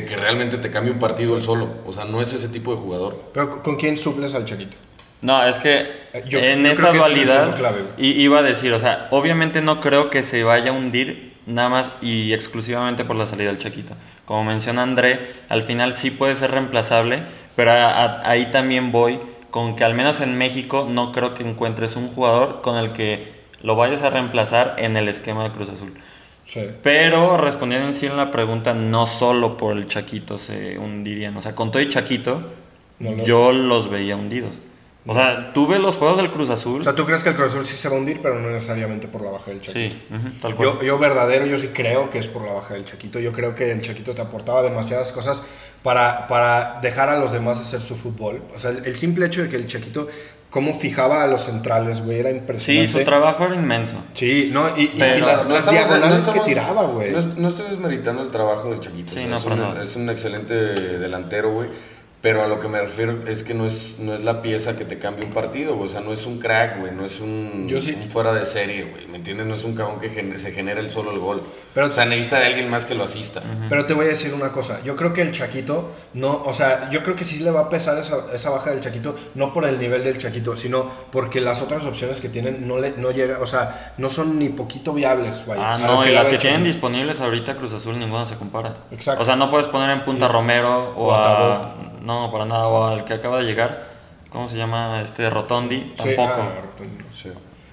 que, que realmente te cambie un partido él solo. O sea, no es ese tipo de jugador. Pero ¿con quién suples al Chaquito? No, es que Eh, yo- en yo esta es dualidad clave, i- iba a decir, o sea, obviamente no creo que se vaya a hundir nada más y exclusivamente por la salida del Chaquito. Como menciona André, al final sí puede ser reemplazable, pero a- a- ahí también voy con que al menos en México no creo que encuentres un jugador con el que lo vayas a reemplazar en el esquema de Cruz Azul. Sí. Pero respondiendo en sí en la pregunta, no solo por el Chaquito se hundirían. O sea, con todo y Chaquito, No lo- yo los veía hundidos. O sea, tuve los juegos del Cruz Azul. O sea, ¿tú crees que el Cruz Azul sí se va a hundir, pero no necesariamente por la baja del Chaquito? sí, tal cual. Yo, yo verdadero, yo sí creo que es por la baja del Chaquito. Yo creo que el Chaquito te aportaba demasiadas cosas para, para dejar a los demás hacer su fútbol. O sea, el, el simple hecho de que el Chaquito, cómo fijaba a los centrales, güey, era sí, impresionante. su trabajo era inmenso. Sí, no, y, y- Pero- y las, No las estamos- no diagonales estamos- que tiraba, güey. No, no estoy desmeritando el trabajo del Chaquito. Sí, o sea, no, es, para un, nada. es un excelente delantero, güey. Pero a lo que me refiero es que no es, no es la pieza que te cambia un partido, güey. O sea, no es un crack, güey. No es un, Yo sí. un fuera de serie, güey. ¿Me entiendes? No es un cabrón que se genera el solo el gol. Pero- o sea, necesita de alguien más que lo asista. Pero te voy a decir una cosa, yo creo que el Chaquito, no, o sea, yo creo que sí le va a pesar esa, esa baja del Chaquito, no por el nivel del Chaquito, sino porque las otras opciones que tienen no le no llega, o sea, no son ni poquito viables, vaya. Ah, no, y las que tienen disponibles ahorita Cruz Azul ninguna se compara. Exacto. O sea, no puedes poner en punta a Romero o, o a a... No, para nada, o al que acaba de llegar. ¿Cómo se llama? Este Rotondi. Sí, Tampoco. ah, Rotondi. Sí.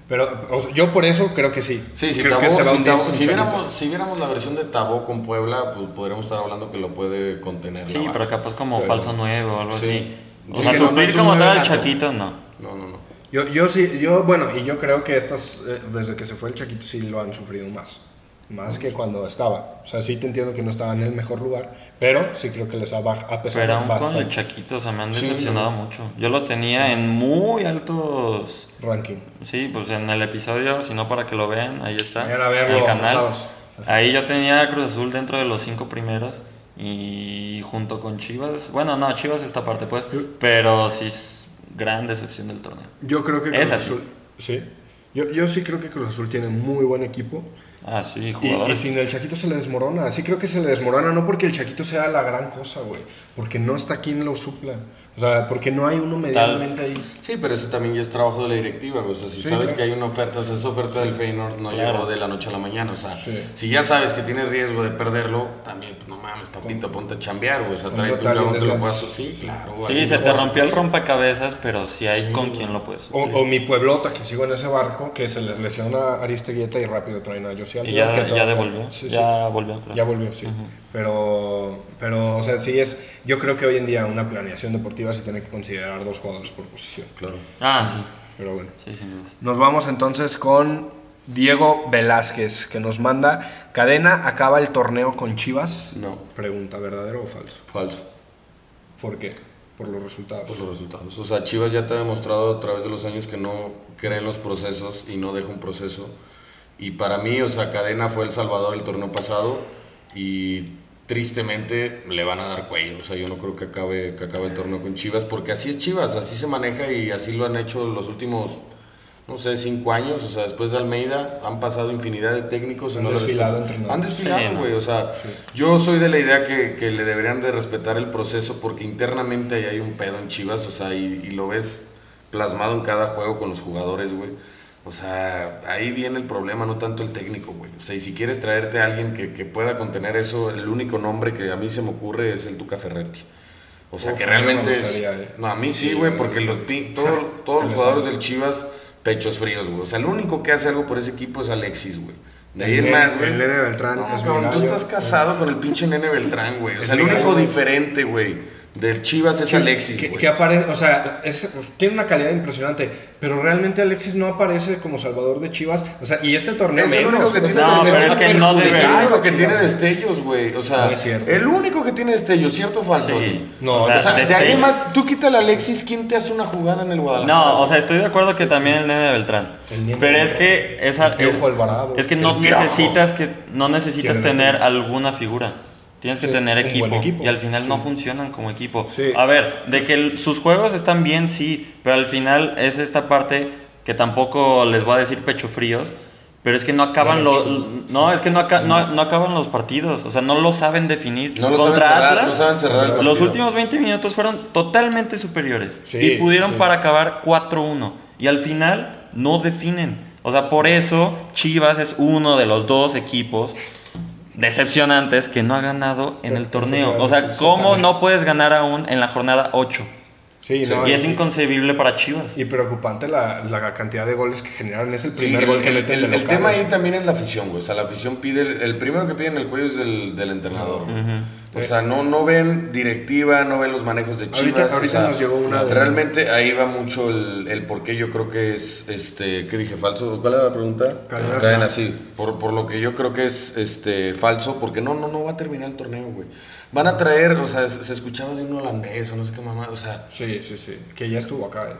Pero o sea, yo por eso creo que sí. Sí, Tabó- que si, Tabó- si viéramos, si viéramos la versión de Tabó con Puebla, pues podríamos estar hablando que lo puede contener. Sí, pero capaz como Pero- falso nuevo o algo Sí. así. O Sí, sea, que no- no suplir como tal al. Chaquito, no. No, no, no. Yo, yo sí, yo, bueno, y yo creo que estas, eh, desde que se fue el Chaquito, sí lo han sufrido más. Más que cuando estaba. O sea, sí te entiendo que no estaba en el mejor lugar, pero sí creo que les ha, ha pesado Pero aún con bastante el Chaquito, o sea, me han Sí, decepcionado no. mucho. Yo los tenía en muy altos... ranking. Sí, pues en el episodio, si no para que lo vean, ahí está. Vayan a verlo, en el canal. forzados. Ahí yo tenía Cruz Azul dentro de los cinco primeros y junto con Chivas, bueno, no, Chivas esta parte pues, pero sí es gran decepción del torneo. Yo creo que Cruz Es así. Azul. Sí. Yo, yo sí creo que Cruz Azul tiene muy buen equipo. Ah, sí, Y, y jugadores. sin el Chaquito se le desmorona. Sí creo que se le desmorona, no porque el Chaquito sea la gran cosa, güey. Porque no está quien lo supla. O sea, porque no hay uno medianamente ahí. Sí, pero ese también ya es trabajo de la directiva, güey. O sea, si Sí, sabes claro. que hay una oferta, o sea, esa oferta del Feyenoord no Claro. llegó de la noche a la mañana. O sea, Sí. si ya sabes que tienes riesgo de perderlo, también, pues no mames, papito, ponte a chambear, güey. O sea, tráete un Contratar cabrón bien que lo antes. Sí, claro, güey. Sí, se te rompió el rompecabezas, pero sí hay con quien lo puedes. O, o mi pueblota, que sigo en ese barco, que se les lesiona a Aristeguieta y rápido traen a Josie y ya, ya devolvió. Sí, sí. ya volvió. Ya volvió, sí. Pero, pero, o sea, sí es. Yo creo que hoy en día una planeación deportiva se tiene que considerar dos jugadores por posición. Claro. Ah, sí. Pero bueno. Sí, dudas. Nos vamos entonces con Diego Velázquez, que nos manda: ¿Cadena acaba el torneo con Chivas? No, Pregunta, ¿verdadero o falso? falso. ¿Por qué? Por los resultados. Por los resultados. O sea, Chivas ya te ha demostrado a través de los años que no cree en los procesos y no deja un proceso. Y para mí, o sea, Cadena fue el salvador el torneo pasado y tristemente le van a dar cuello. O sea, yo no creo que acabe, que acabe el torneo con Chivas porque así es Chivas, así se maneja y así lo han hecho los últimos, no sé, cinco años. O sea, después de Almeida han pasado infinidad de técnicos. y Han no desfilado entrenadores. Han desfilado, güey. O sea, yo soy de la idea que, que le deberían de respetar el proceso porque internamente ahí hay un pedo en Chivas, o sea, y, y lo ves plasmado en cada juego con los jugadores, güey. O sea, ahí viene el problema, no tanto el técnico, güey. O sea, y si quieres traerte a alguien que, que pueda contener eso, el único nombre que a mí se me ocurre es el Tuca Ferretti. O sea, Uf, que me realmente... es- eh. No, a mí sí, güey, porque los, todo- todos los jugadores del Chivas, pechos fríos, güey. O sea, el único que hace algo por ese equipo es Alexis, güey. De ahí El en más, güey. el nene Beltrán No, es cabrón, tú estás casado con el pinche nene Beltrán, güey. O sea, el único diferente, güey, del Chivas es Alexis, que, que aparece, o sea, es- pues, tiene una calidad impresionante, pero realmente Alexis no aparece como salvador de Chivas, o sea, y este torneo Es el menos, único que tiene, No, es pero es que no el debería. único que tiene destellos, güey. O sea, No es cierto. el único que tiene destellos, ¿cierto o falso? Sí. No, o sea, O sea, de ahí más, tú quítale a Alexis, ¿quién te hace una jugada en el Guadalajara? No, o sea, estoy de acuerdo que también el nene Beltrán. El Nene Pero es que esa, El es, Alvarado. es que no El necesitas que no necesitas ¿Quién eres tener alguna figura. Tienes que Sí, tener equipo, equipo, y al final sí. no funcionan como equipo. Sí. A ver, de que el- sus juegos están bien, sí, pero al final es esta parte que tampoco les voy a decir pecho fríos, pero es que no acaban Lo los no, es que no, aca- no, no acaban los partidos, o sea, no lo saben definir. No lo Contra saben cerrar, Atlas, no saben cerrar el los últimos 20 minutos fueron totalmente superiores Sí, y pudieron sí. para acabar 4-1 y al final no definen. O sea, por eso Chivas es uno de los dos equipos decepcionantes que no ha ganado en el torneo. O sea, ¿cómo no puedes ganar aún en la jornada 8? Sí, Sí, no, Y es inconcebible para Chivas. y preocupante la, la cantidad de goles que generan, es el Sí, primer el, gol que el- meten el- el tema ahí también es la afición, güey. O sea, la afición pide, el, el primero que pide en el cuello es del, del entrenador. O sea, no, no ven directiva, no ven los manejos de Chivas. Ahorita- ahorita o sea, nos llegó una de- Realmente ahí va mucho el, el por qué yo creo que es, este, ¿qué dije? ¿Falso? ¿Cuál era la pregunta? Cadena, Cadena, sí. Por, por lo que yo creo que es este, falso, porque no, no, no va a terminar el torneo, güey. Van a traer, o sea, se escuchaba de un holandés o no sé qué mamá, o sea, Sí, sí, sí, que ya estuvo acá. eh.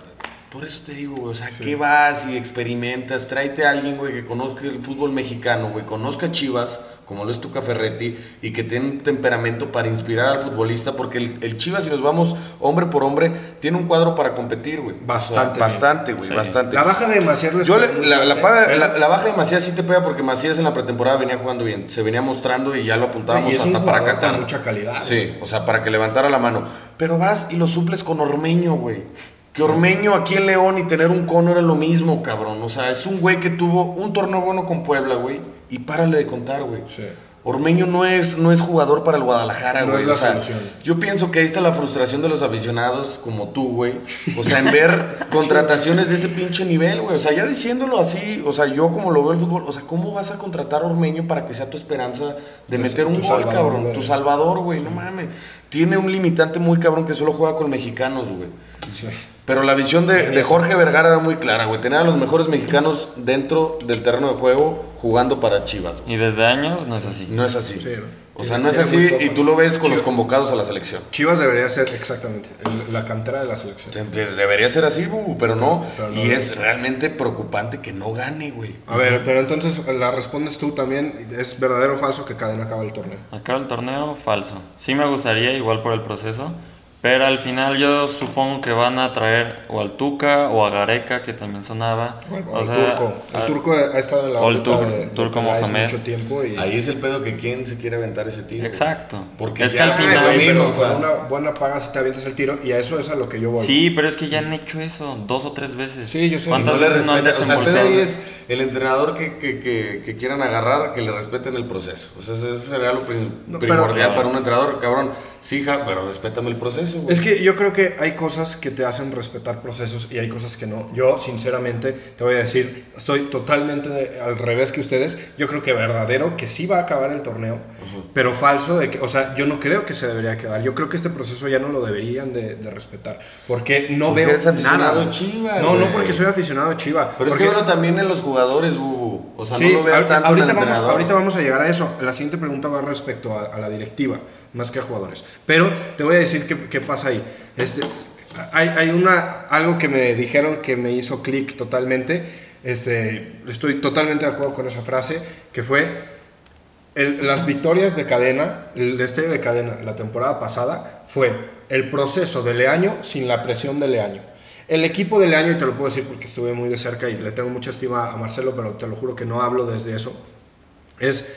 por eso te digo, güey, o sea, ¿qué vas y experimentas? Tráete a alguien, güey, que conozca el fútbol mexicano, güey, conozca Chivas, como lo es Tuca Ferretti, y que tiene un temperamento para inspirar al futbolista, porque el, el Chivas, si nos vamos hombre por hombre, tiene un cuadro para competir, güey. Bastante bastante, güey, Sí. bastante. La baja de Macías Yo le- la, la, baja de Macías sí te pega porque Macías en la pretemporada venía jugando bien, se venía mostrando y ya lo apuntábamos un hasta para Qatar. mucha calidad. Sí, o sea, para que levantara la mano. Pero vas y lo suples con Ormeño, güey. Que Ormeño aquí en León y tener un cono era lo mismo, cabrón. O sea, es un güey que tuvo un torneo bueno con Puebla, güey. Y párale de contar, güey. Sí. Ormeño no es, no es jugador para el Guadalajara, No güey. es la o sea, yo pienso que ahí está la frustración de los aficionados, como tú, güey. O sea, en ver contrataciones de ese pinche nivel, güey. O sea, ya diciéndolo así, o sea, yo como lo veo el fútbol, o sea, ¿cómo vas a contratar a Ormeño para que sea tu esperanza de Pues, meter un gol, salvador, cabrón? Tu salvador, güey, no mames. Tiene un limitante muy cabrón que solo juega con mexicanos, güey. Sí. Pero la visión de, de Jorge Vergara era muy clara, güey. Tener a los mejores mexicanos dentro del terreno de juego jugando para Chivas. güey. Y desde años no es así. No es así. Sí, o sea, no es así y tú lo ves con los Chivas- convocados a la selección. Chivas debería ser exactamente la cantera de la selección. De- Debería ser así, bu, pero no. Pero no y es es. realmente preocupante que no gane, güey. A ver, pero entonces la respondes tú también. ¿Es verdadero o falso que Cadena acaba el torneo? Acaba el torneo, falso. Sí me gustaría, igual por el proceso, pero al final yo supongo que van a traer o al Tuca o a Gareca, que también sonaba. O O el turco. El a- turco ha estado en la o el tur- de- turco Mohamed. mucho tiempo y Ahí es el pedo que quién se quiere aventar ese tiro. Exacto. Porque es que ya, al güey, final... güey, pero o sea- con una buena paga si te avientas el tiro y a eso es a lo que yo voy. Sí, pero es que ya han hecho eso dos o tres veces. Sí, yo sé. ¿Cuántas no le veces no han respeta, o sea, el pedo ahí es el entrenador que, que, que, que quieran agarrar, que le respeten el proceso. O sea, eso sería lo prim- No, pero- primordial para un entrenador, cabrón. Sí, ja, pero respétame el proceso, güey. Es que yo creo que hay cosas que te hacen respetar procesos y hay cosas que no. Yo, sinceramente, te voy a decir, estoy totalmente de- al revés que ustedes. Yo creo que verdadero, que sí va a acabar el torneo, pero falso de que, o sea, yo no creo que se debería quedar. Yo creo que este proceso ya no lo deberían de, de respetar. Porque no Porque veo eres aficionado nada. Chiva, No, no porque soy aficionado a Chiva. Pero es que bueno también en los jugadores, Bubu. O sea, Sí, no lo veas ahorita, tanto en el ahorita vamos, entrenador. ahorita vamos a llegar a eso. La siguiente pregunta va respecto a, a la directiva, más que a jugadores. Pero te voy a decir qué, qué pasa ahí. Este, hay hay una, algo que me dijeron que me hizo clic totalmente. Este, estoy totalmente de acuerdo con esa frase, que fue el- las victorias de cadena, el destello de cadena la temporada pasada fue el proceso de Leaño sin la presión de Leaño. El equipo de Leaño, y te lo puedo decir porque estuve muy de cerca y le tengo mucha estima a Marcelo, pero te lo juro que no hablo desde eso, es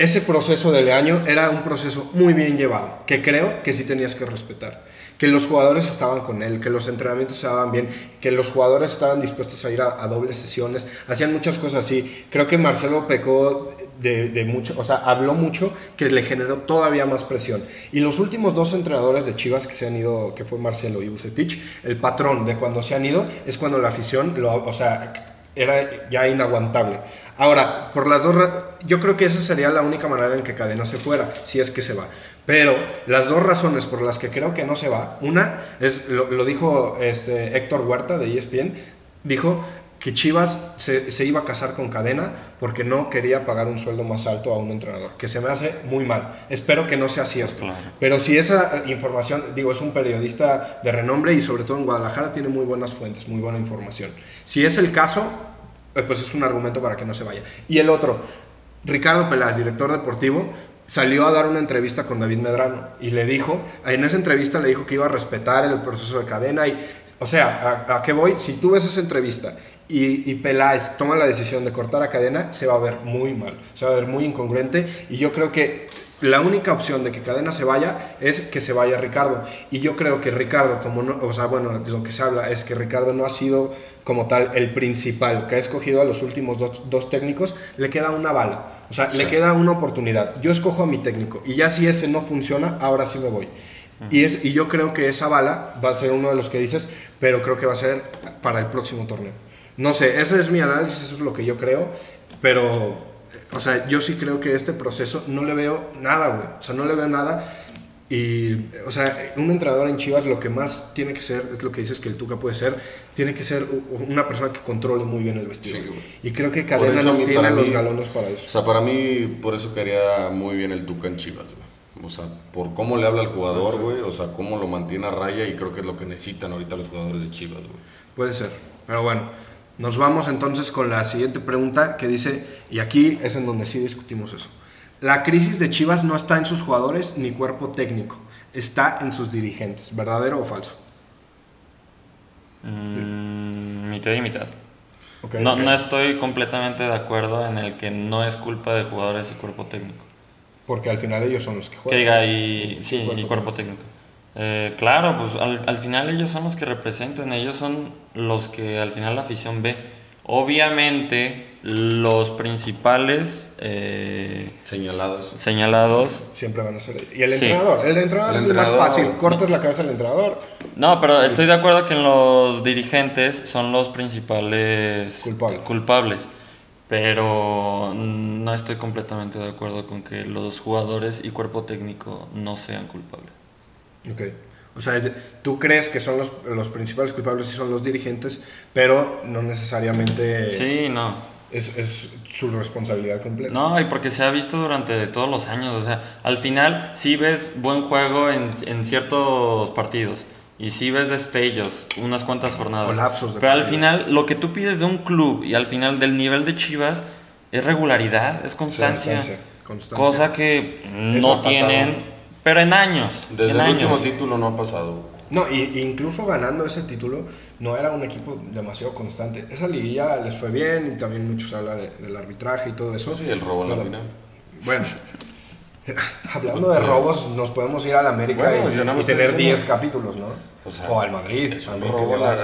ese proceso de Leaño era un proceso muy bien llevado, que creo que sí tenías que respetar. Que los jugadores estaban con él, que los entrenamientos se daban bien, que los jugadores estaban dispuestos a ir a, a dobles sesiones, hacían muchas cosas así. Creo que Marcelo pecó de, de mucho, o sea, habló mucho que le generó todavía más presión. Y los últimos dos entrenadores de Chivas que se han ido, que fue Marcelo y Bucetich, el patrón de cuando se han ido es cuando la afición, lo, o sea, era ya inaguantable. Ahora, por las dos, yo creo que esa sería la única manera en que Cadena se fuera, si es que se va. Pero las dos razones por las que creo que no se va, una es, lo, lo dijo este, Héctor Huerta de ESPN, dijo que Chivas se, se, iba a casar con cadena porque no quería pagar un sueldo más alto a un entrenador, que se me hace muy mal. Espero que no sea cierto. Claro. Pero si esa información, digo, es un periodista de renombre y sobre todo en Guadalajara tiene muy buenas fuentes, muy buena información. Si es el caso, eh, pues es un argumento para que no se vaya. Y el otro, Ricardo Peláez, director deportivo, salió a dar una entrevista con David Medrano y le dijo, en esa entrevista le dijo que iba a respetar el proceso de cadena y, o sea, ¿a, a qué voy? Si tú ves esa entrevista y, y, Peláez toma la decisión de cortar a cadena, se va a ver muy mal, se va a ver muy incongruente y yo creo que la única opción de que cadena se vaya es que se vaya Ricardo y yo creo que Ricardo, como no, o sea, bueno, lo que se habla es que Ricardo no ha sido como tal el principal, que ha escogido a los últimos dos, dos técnicos, le queda una bala, o sea, sí. le queda una oportunidad, yo escojo a mi técnico y ya si ese no funciona, ahora sí me voy. Y, es, y yo creo que esa bala va a ser uno de los que dices, pero creo que va a ser para el próximo torneo. No sé, ese es mi análisis, eso es lo que yo creo, pero, o sea, yo sí creo que este proceso no le veo nada, güey. O sea, no le veo nada. Y, o sea, un entrenador en Chivas lo que más tiene que ser, es lo que dices que el Tuca puede ser, tiene que ser una persona que controle muy bien el vestido. Sí, y creo que Cadena no tiene los galones para eso. O sea, para mí, por eso quedaría muy bien el Tuca en Chivas, güey. O sea, por cómo le habla al jugador, güey, o sea, cómo lo mantiene a raya y creo que es lo que necesitan ahorita los jugadores de Chivas, güey. Puede ser, pero bueno. Nos vamos entonces con la siguiente pregunta que dice, y aquí es en donde sí discutimos eso. La crisis de Chivas no está en sus jugadores ni cuerpo técnico, está en sus dirigentes. ¿Verdadero o falso? Mm, mitad y mitad. Okay, no, okay. no estoy completamente de acuerdo en el que no es culpa de jugadores y cuerpo técnico. Porque al final ellos son los que juegan. Que diga, y, sí, cuerpo y cuerpo técnico. técnico. Eh, claro, pues al, al, final ellos son los que representan, ellos son los que al final la afición ve. Obviamente los principales eh, señalados señalados siempre van a ser ellos. Y el sí. entrenador, el entrenador el es entrenador, más fácil, cortas no. la cabeza al entrenador. No, pero estoy de acuerdo que en los dirigentes son los principales culpables. culpables. Pero no estoy completamente de acuerdo con que los jugadores y cuerpo técnico no sean culpables. Ok. O sea, tú crees que son los, los principales culpables y son los dirigentes, pero no necesariamente... Sí, no. Es, es, su responsabilidad completa. No, y porque se ha visto durante todos los años. O sea, al final sí ves buen juego en, en ciertos partidos. Y sí ves destellos, unas cuantas jornadas. O lapsos de Pero al final, lo que tú pides de un club y al final del nivel de Chivas es regularidad, es constancia. constancia, constancia. Cosa que no tienen pero en años. Desde en el años. último título no ha pasado. No, y, incluso ganando ese título, no era un equipo demasiado constante. Esa liguilla les fue bien y también muchos habla de, del arbitraje y todo eso. Sí, el robo en la final. Bueno, hablando de robos, nos podemos ir a la América bueno, y, y tener 10 capítulos, ¿no? O, sea, o, al Madrid. Es un robo la...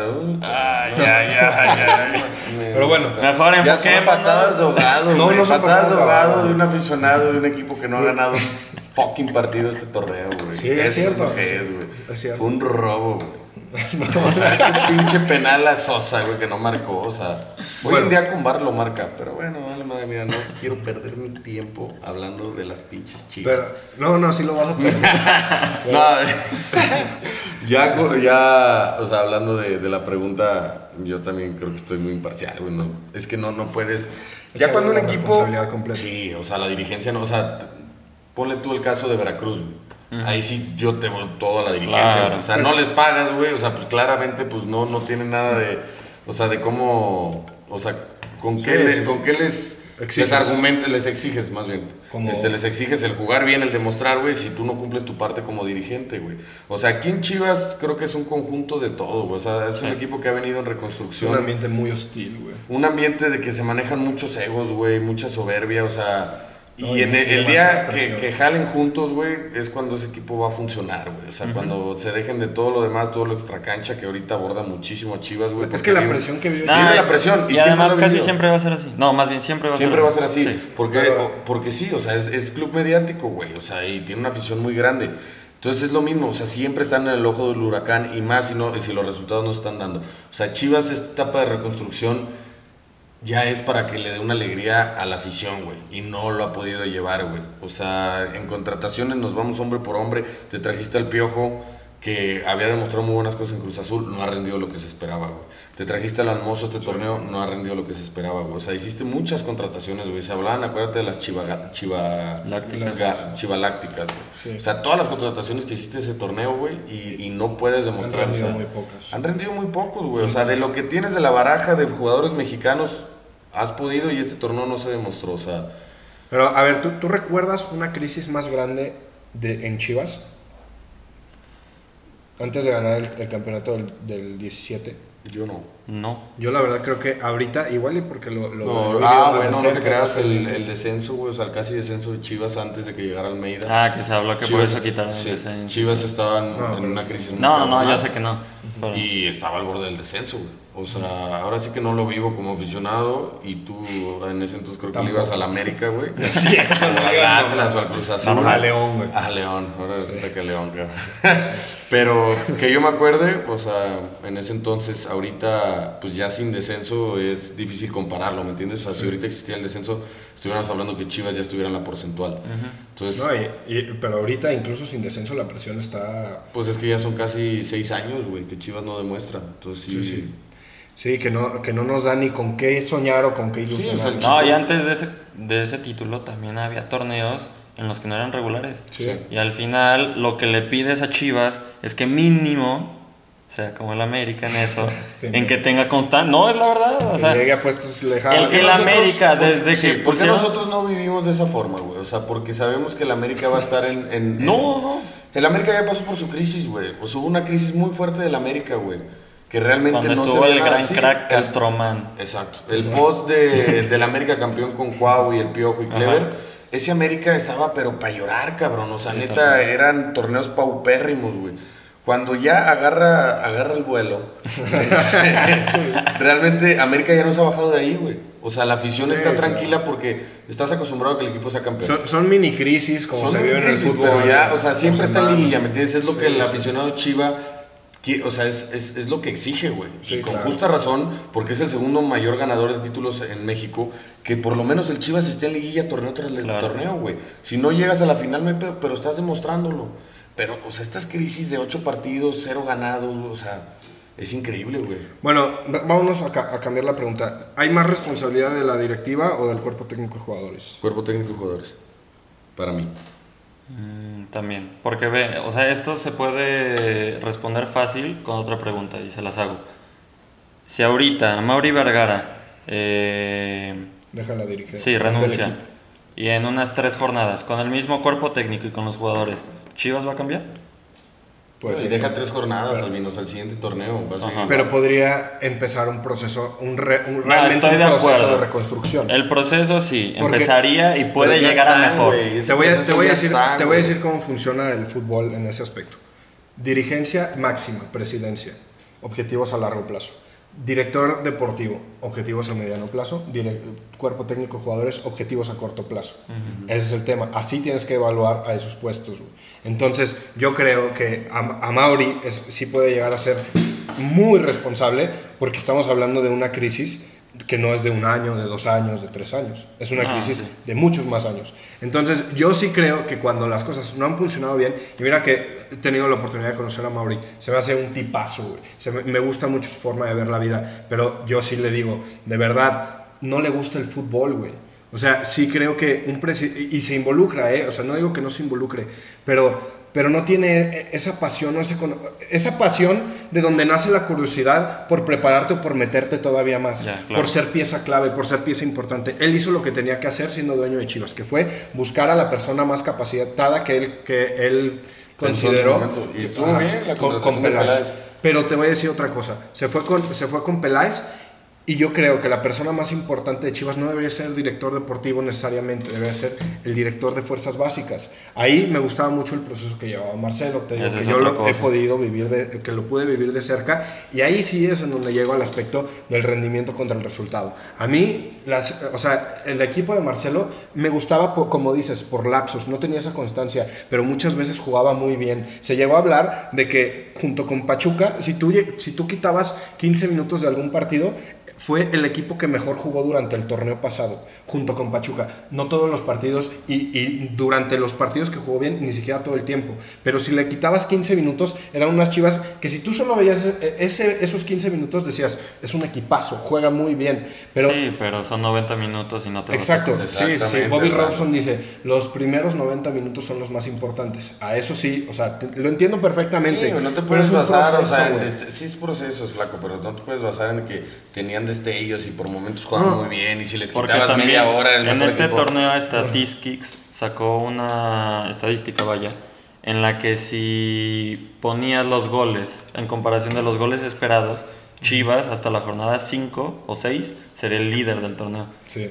ah, ya, ya, ya. Pero bueno, mejor ya son patadas de ahogado. No, no patadas de ahogado de un aficionado de un equipo que no ha ganado fucking partido este torneo, güey. Sí, es cierto. Es, cierto. Fue un robo, güey. No, o sea, ese pinche penal a Sosa, güey, que no marcó. O sea, hoy en día con Bar lo marca. Pero bueno, vale, madre mía, no quiero perder mi tiempo hablando de las pinches chivas. Pero, no, no, sí lo vas a perder. no, ya, ya, o sea, hablando de, de, la pregunta, yo también creo que estoy muy imparcial, güey. No, es que no, no puedes. Ya cuando un equipo. Sí, o sea, la dirigencia no, o sea, ponle tú el caso de Veracruz, güey. Uh -huh. Ahí sí yo te voy toda la dirigencia. Claro. O sea, no les pagas, güey. O sea, pues claramente pues no, no tienen nada de. O sea, de cómo. O sea, con qué, les, sí. con qué les, les argumentas, les exiges más bien. Este, les exiges el jugar bien, el demostrar, güey, si tú no cumples tu parte como dirigente, güey. O sea, aquí en Chivas creo que es un conjunto de todo, güey. O sea, es sí. un equipo que ha venido en reconstrucción. Un ambiente muy hostil, güey. Un ambiente de que se manejan muchos egos, güey, mucha soberbia, o sea y en el, el día que, que, jalen juntos, güey, es cuando ese equipo va a funcionar, güey. O sea, uh -huh. cuando se dejen de todo lo demás, todo lo extracancha que ahorita aborda muchísimo a Chivas, güey. Es que la presión que vive. Tiene la presión. Y, y además casi siempre va a ser así. No, más bien siempre va a siempre ser así. Siempre va a ser así. Sí. Porque, Pero, porque sí, o sea, es, es club mediático, güey. O sea, y tiene una afición muy grande. Entonces es lo mismo, o sea, siempre están en el ojo del huracán y más si, no, si los resultados no están dando. O sea, Chivas, esta etapa de reconstrucción ya es para que le dé una alegría a la afición, güey. Y no lo ha podido llevar, güey. O sea, en contrataciones nos vamos hombre por hombre. Te trajiste al Piojo, que había demostrado muy buenas cosas en Cruz Azul, no ha rendido lo que se esperaba, güey. Te trajiste al Almozo este torneo, no ha rendido lo que se esperaba, güey. O sea, hiciste muchas contrataciones, güey. Se hablaban, acuérdate de las chiva, chiva, Lácticas. ga- chivalácticas, güey. Sí. O sea, todas las contrataciones que hiciste ese torneo, güey, y, y no puedes demostrar. Han rendido o sea, muy pocas. Han rendido muy pocos, güey. O sea, de lo que tienes de la baraja de jugadores mexicanos, has podido y este torneo no se demostró. O sea, Pero, a ver, ¿tú, tú recuerdas una crisis más grande de, en Chivas? Antes de ganar el, el campeonato del, del 17. yo no. No. Yo la verdad creo que ahorita, igual y porque lo... lo No, lo ah, más de bueno, no te creas el, el descenso, güey. O sea, el casi descenso de Chivas antes de que llegara Almeida. Ah, que se habló que por eso quitaron sí, el descenso. Chivas estaban No, en pero una sí. crisis muy No, no, no, cabrona. ya sé que no. Pero- Y estaba al borde del descenso, güey. O sea, ahora sí que no lo vivo como aficionado. Y tú en ese entonces creo que le ibas a la América, güey. Sí, al Atlas o al Cruz Azul. No, a León, güey. A León, ahora resulta que León, cabrón. Pero que yo me acuerde, o sea, en ese entonces, ahorita, pues ya sin descenso es difícil compararlo, ¿me entiendes? O sea, si ahorita existía el descenso, estuviéramos hablando que Chivas ya estuviera en la porcentual. Entonces, No, y- y- pero ahorita incluso sin descenso la presión está... pues es que ya son casi seis años, güey, que Chivas no demuestra. Entonces sí, Sí, sí. Sí, que no, que no nos da ni con qué soñar o con qué ilusionar. o sea, el No, y antes de ese, de ese título también había torneos en los que no eran regulares. Sí. Y al final lo que le pides a Chivas es que mínimo, sea, como el América en eso, Este, en que tenga constante. No, es la verdad. O Que sea, llegue a puestos lejanos. el que nosotros- América, desde sí, que ¿Por qué pusieron- nosotros no vivimos de esa forma, güey? O sea, porque sabemos que el América va a estar en... en- en- no, no. El América ya pasó por su crisis, güey. O sea, hubo una crisis muy fuerte del América, güey. Que realmente Cuando no estuvo se el gran así. crack El- Castromán. Exacto. El post de, del América campeón con Cuau y el Piojo y Clever. Ajá. Ese América estaba pero para llorar, cabrón. O sea, Sí, neta, también. eran torneos paupérrimos, güey. Cuando ya agarra, agarra el vuelo, realmente América ya no se ha bajado de ahí, güey. O sea, la afición Sí, está claro. tranquila porque estás acostumbrado a que el equipo sea campeón. Son, son mini crisis como Son se vive en el crisis, fútbol. pero ya, o sea, siempre está en liguilla, ¿me entiendes? Es lo Sí, que el sí. aficionado Chiva, o sea, es, es, es lo que exige, güey. Sí, y con claro. justa razón, porque es el segundo mayor ganador de títulos en México, que por lo menos el Chivas esté en liguilla torneo tras Claro. torneo, güey. Si no llegas a la final, no hay pedo, pero estás demostrándolo. Pero, o sea, estas crisis de ocho partidos, cero ganados, o sea, es increíble, güey. Bueno, vámonos a, ca- a cambiar la pregunta. ¿Hay más responsabilidad de la directiva o del cuerpo técnico de jugadores? Cuerpo técnico y jugadores, para mí. Mm, También, porque ve, o sea, esto se puede responder fácil con otra pregunta y se las hago. Si ahorita Mauri Vergara, eh, Deja la dirigencia. sí, renuncia, y en unas tres jornadas, con el mismo cuerpo técnico y con los jugadores, ¿Chivas va a cambiar? Y ser. deja tres jornadas, Alvinos, al siguiente torneo. va a seguir Ajá. Pero podría empezar un proceso, un, re- un- No, realmente estoy un de proceso acuerdo. de reconstrucción. El proceso sí, Porque- empezaría y puede Pero llegar a están, mejor. güey. Ese Te voy, a, te, voy a decir, está, te voy a decir cómo funciona el fútbol en ese aspecto. Dirigencia máxima, presidencia, objetivos a largo plazo. Director deportivo, objetivos a mediano plazo. Cuerpo técnico, jugadores, objetivos a corto plazo. Ese es el tema. Así tienes que evaluar a esos puestos. güey. Entonces, yo creo que a, a Mauri es- sí puede llegar a ser muy responsable porque estamos hablando de una crisis que no es de un año, de dos años, de tres años. Es una Ah, crisis sí. de muchos más años. Entonces, yo sí creo que cuando las cosas no han funcionado bien, y mira que he tenido la oportunidad de conocer a Mauri, se me hace un tipazo, güey. Se me, me gusta mucho su forma de ver la vida, pero yo sí le digo, de verdad, no le gusta el fútbol, güey. O sea, sí creo que un presidente, y se involucra, ¿eh? O sea, no digo que no se involucre, pero, pero no tiene esa pasión, ese esa pasión de donde nace la curiosidad por prepararte o por meterte todavía más, Ya, claro. por ser pieza clave, por ser pieza importante. Él hizo lo que tenía que hacer siendo dueño de Chivas, que fue buscar a la persona más capacitada que él, que él consideró. Y estuvo bien la con, con Peláez. Peláez. Pero te voy a decir otra cosa. Se fue con, se fue con Peláez y yo creo que la persona más importante de Chivas no debería ser el director deportivo necesariamente, debería ser el director de fuerzas básicas. Ahí me gustaba mucho el proceso que llevaba Marcelo, te digo que yo lo he podido vivir, de, que lo pude vivir de cerca y ahí sí es en donde llego al aspecto del rendimiento contra el resultado. A mí, las, o sea, el equipo de Marcelo me gustaba, po- como dices, por lapsos, no tenía esa constancia, pero muchas veces jugaba muy bien. Se llegó a hablar de que junto con Pachuca, si tú, si tú quitabas 15 minutos de algún partido, fue el equipo que mejor jugó durante el torneo pasado, junto con Pachuca. No todos los partidos y, y durante los partidos que jugó bien, ni siquiera todo el tiempo. Pero si le quitabas 15 minutos, eran unas chivas que si tú solo veías e- ese, esos 15 minutos, decías, es un equipazo, juega muy bien. Pero sí, pero son 90 minutos y no te lo Exacto, sí, sí. Exactamente, Bobby o sea. Robson dice, los primeros 90 minutos son los más importantes. A eso sí, o sea, te- lo entiendo perfectamente. Sí, no te pero puedes basar, o proceso, sea, en güey. este- sí es procesos, flaco, pero no te puedes basar en que tenían destellos y por momentos jugaban No. muy bien y si les Porque quitabas también media hora el en este equipo. torneo Statistics sacó una estadística, vaya, en la que si ponías los goles en comparación de los goles esperados, Chivas hasta la jornada 5 o 6 sería el líder del torneo. Sí.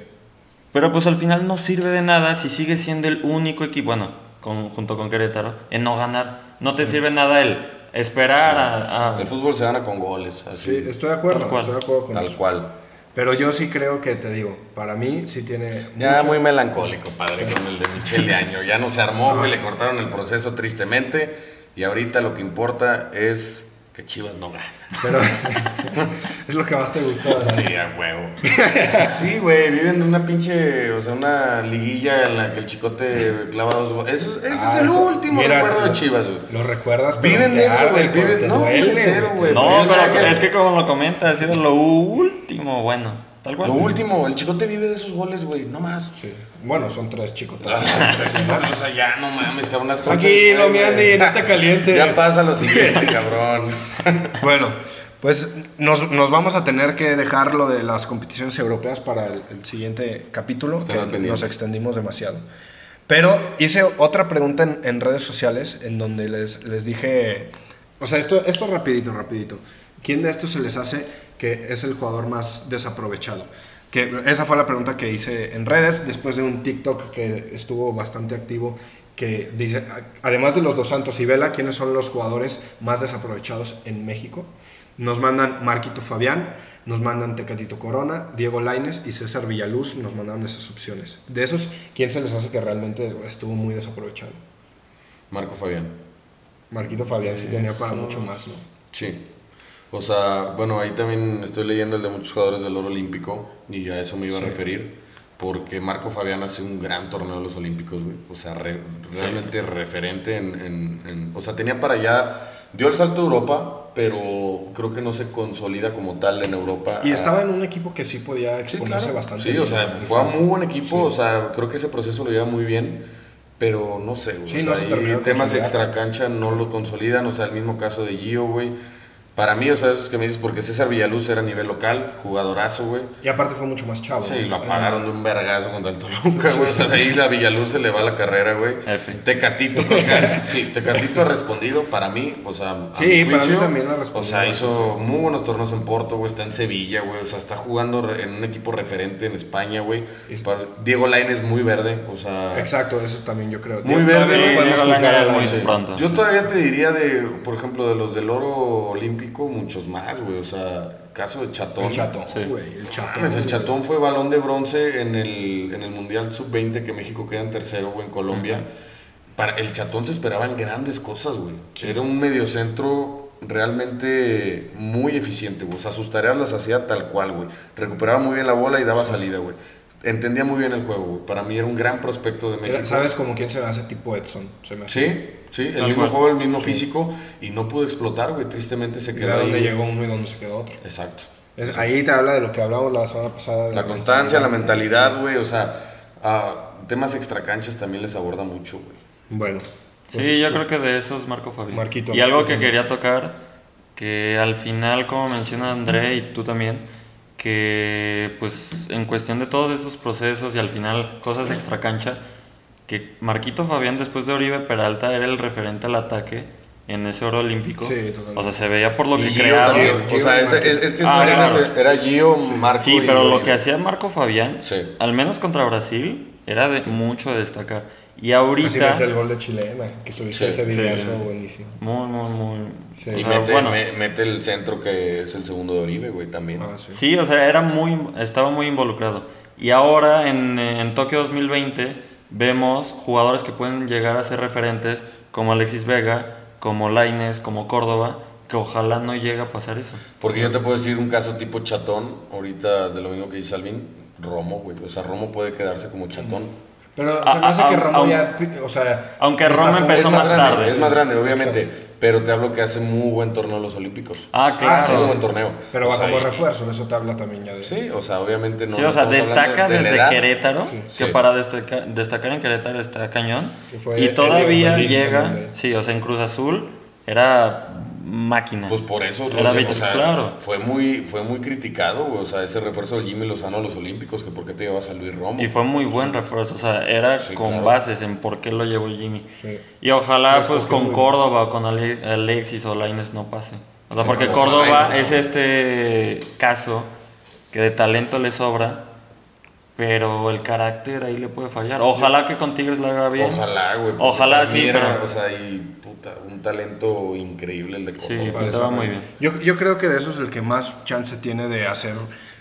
Pero pues al final no sirve de nada si sigue siendo el único equipo, bueno, con- junto con Querétaro, en no ganar. No te sirve nada el esperar a... a- El fútbol se gana con goles, así, Sí, estoy de acuerdo, Tal cual. estoy de acuerdo con tal eso. cual. Pero yo sí creo que, te digo, para mí sí tiene... Ya mucho- muy melancólico, padre, con el de Michel de Año. Ya no se armó, güey, le cortaron el proceso tristemente. Y ahorita lo que importa es que Chivas no gana. Pero es lo que más te gustó. ¿verdad? Sí, a huevo. Sí, güey, viven de una pinche, o sea, una liguilla en la que el chicote clava dos goles. Eso, ese Ah, es el eso- último mira, recuerdo de Chivas, güey. Lo recuerdas, pero Viven de eso, güey. Viven, no, duele, cero, güey. No, Pero que- es que como lo comenta, ha sido lo último bueno. Tal cual. Lo último, el chicote vive de esos goles, güey, no más. Sí. Bueno, son tres no mames, cabrón. las güey, mi güey. Andy, no te calientes. Ya pasa lo siguiente, cabrón. Bueno, pues nos, nos vamos a tener que dejar lo de las competiciones europeas para el, el siguiente capítulo, que pendiente. nos extendimos demasiado. Pero hice otra pregunta en, en redes sociales en donde les, les dije, o sea, esto, esto rapidito, rapidito. ¿Quién de estos se les hace que es el jugador más desaprovechado? Que esa fue la pregunta que hice en redes después de un TikTok que estuvo bastante activo que dice, además de los dos Santos y Vela, ¿quiénes son los jugadores más desaprovechados en México? Nos mandan Marquito Fabián, nos mandan Tecatito Corona, Diego Laines y César Villaluz, nos mandaron esas opciones. De esos, ¿quién se les hace que realmente estuvo muy desaprovechado? Marco Fabián. Marquito Fabián sí tenía para mucho más, ¿no? Sí. O sea, bueno, ahí también estoy leyendo el de muchos jugadores del oro olímpico y a eso me iba Sí. a referir. Porque Marco Fabián hace un gran torneo de los olímpicos, güey. O sea, re- realmente referente en, en- en- O sea, tenía para allá... Dio el salto a Europa, pero creo que no se consolida como tal en Europa. Y a- estaba en un equipo que sí podía Sí, exponerse claro. bastante. Sí, bien. o sea, fue a muy buen equipo. O sea, creo que ese proceso lo lleva muy bien. Pero no sé, güey. Sí, o sea, no se temas consolidar. extra cancha no lo consolidan. O sea, el mismo caso de Gio, güey. Para mí, o sea, esos que me dices, porque César Villaluz era a nivel local, jugadorazo, güey. Y aparte fue mucho más chavo. Sí, lo apagaron de un vergazo contra el Toluca, güey. O sea, de ahí a Villaluz se le va la carrera, güey. F. Tecatito, creo que- sí, Tecatito ha respondido para mí, o sea, a Sí, mi para mí también ha O respondido. sea, hizo muy buenos torneos en Porto, güey, está en Sevilla, güey, o sea, está jugando en un equipo referente en España, güey. Diego Lainez muy verde, o sea, Exacto, eso también yo creo. Muy verde, no podemos juzgar muy pronto. yo todavía te diría de, por ejemplo, de los del oro muchos más, güey, o sea, caso de Chatón. El chatón, Sí. güey. El chatón. Mames, el Chatón fue balón de bronce en el, en el Mundial Sub-20 que México queda en tercero, güey, en Colombia. Para, el Chatón se esperaban grandes cosas, güey. Era un mediocentro realmente muy eficiente, güey. O sea, sus tareas las hacía tal cual, güey. Recuperaba muy bien la bola y daba salida, güey. Entendía muy bien el juego, güey. Para mí era un gran prospecto de México. ¿Sabes como quién se me hace tipo Edson? Se me hace. Sí, sí, el Tal mismo cual. juego, el mismo físico y no pudo explotar, güey. Tristemente se quedó ahí. dónde güey. llegó uno y dónde se quedó otro. Exacto. Es- Ahí te habla de lo que hablábamos la semana pasada. de La constancia, la mentalidad, güey, o sea, a temas extracanchas también les aborda mucho, güey. Bueno. pues, Sí, yo creo que de eso es Marco Fabián. Marquito, y algo que quería tocar, que al final, como menciona André y tú también, que pues en cuestión de todos esos procesos y al final cosas extra cancha, que Marquito Fabián después de Oribe Peralta era el referente al ataque en ese oro olímpico. Sí, totalmente. o sea, se veía por lo Y que Gio creaba. Gio o sea, es, es- es que Ah, ese- claro. era Gio, Marco Sí, y pero lo Oribe. que hacía Marco Fabián, Sí. al menos contra Brasil, era de mucho de destacar. Y ahorita, mete el gol de chilena, que subiste Sí, ese sí. videazo buenísimo. muy, muy, muy... Sí. o Y sea, mete, bueno, me- mete el centro que es el segundo de Oribe, güey, también. Ah, sí. Sí, o sea, era muy, estaba muy involucrado. Y ahora en, en Tokio 2020 vemos jugadores que pueden llegar a ser referentes como Alexis Vega, como Laines, como Córdoba, que ojalá no llegue a pasar eso. Porque yo te puedo decir un caso tipo chatón, ahorita de lo mismo que dice Alvin, Romo, güey. O sea, Romo puede quedarse como chatón. Pero A- se me hace a- que Romo ya, o sea... aunque Romo empezó es más grande, tarde. Es más grande, obviamente. Pero te hablo que hace muy buen torneo en los Olímpicos. Ah, Ah, claro. sí, Muy sí. buen torneo. Pero O va sea, como y- refuerzo, eso te habla también ya de... Sí, o sea, obviamente no. sí, o sea, destaca desde. Querétaro, Sí. que Sí. para destaca- destacar en Querétaro está cañón. Y todavía llega, sí, o sea, en Cruz Azul era máquina. Pues por eso lo Era de- o vitri- sea, claro. fue muy fue muy criticado, güey, o sea, ese refuerzo de Jimmy Lozano a los Olímpicos, que por qué te llevas a Luis Romo. Y fue muy buen refuerzo, o sea, era Sí, con claro. bases en por qué lo llevó Jimmy. Sí. Y ojalá pues con Córdoba o con Ale- Alexis o Laines no pase. O sea, Sí, porque Córdoba es este caso que de talento le sobra, pero el carácter ahí le puede fallar. Ojalá que con Tigres la haga bien. Ojalá, güey. Ojalá, sí, era, pero- O sea, y puta, un talento increíble el de Sí, Córdoba. Parece pintaba muy bien. Yo, yo creo que de eso es el que más chance tiene de hacer.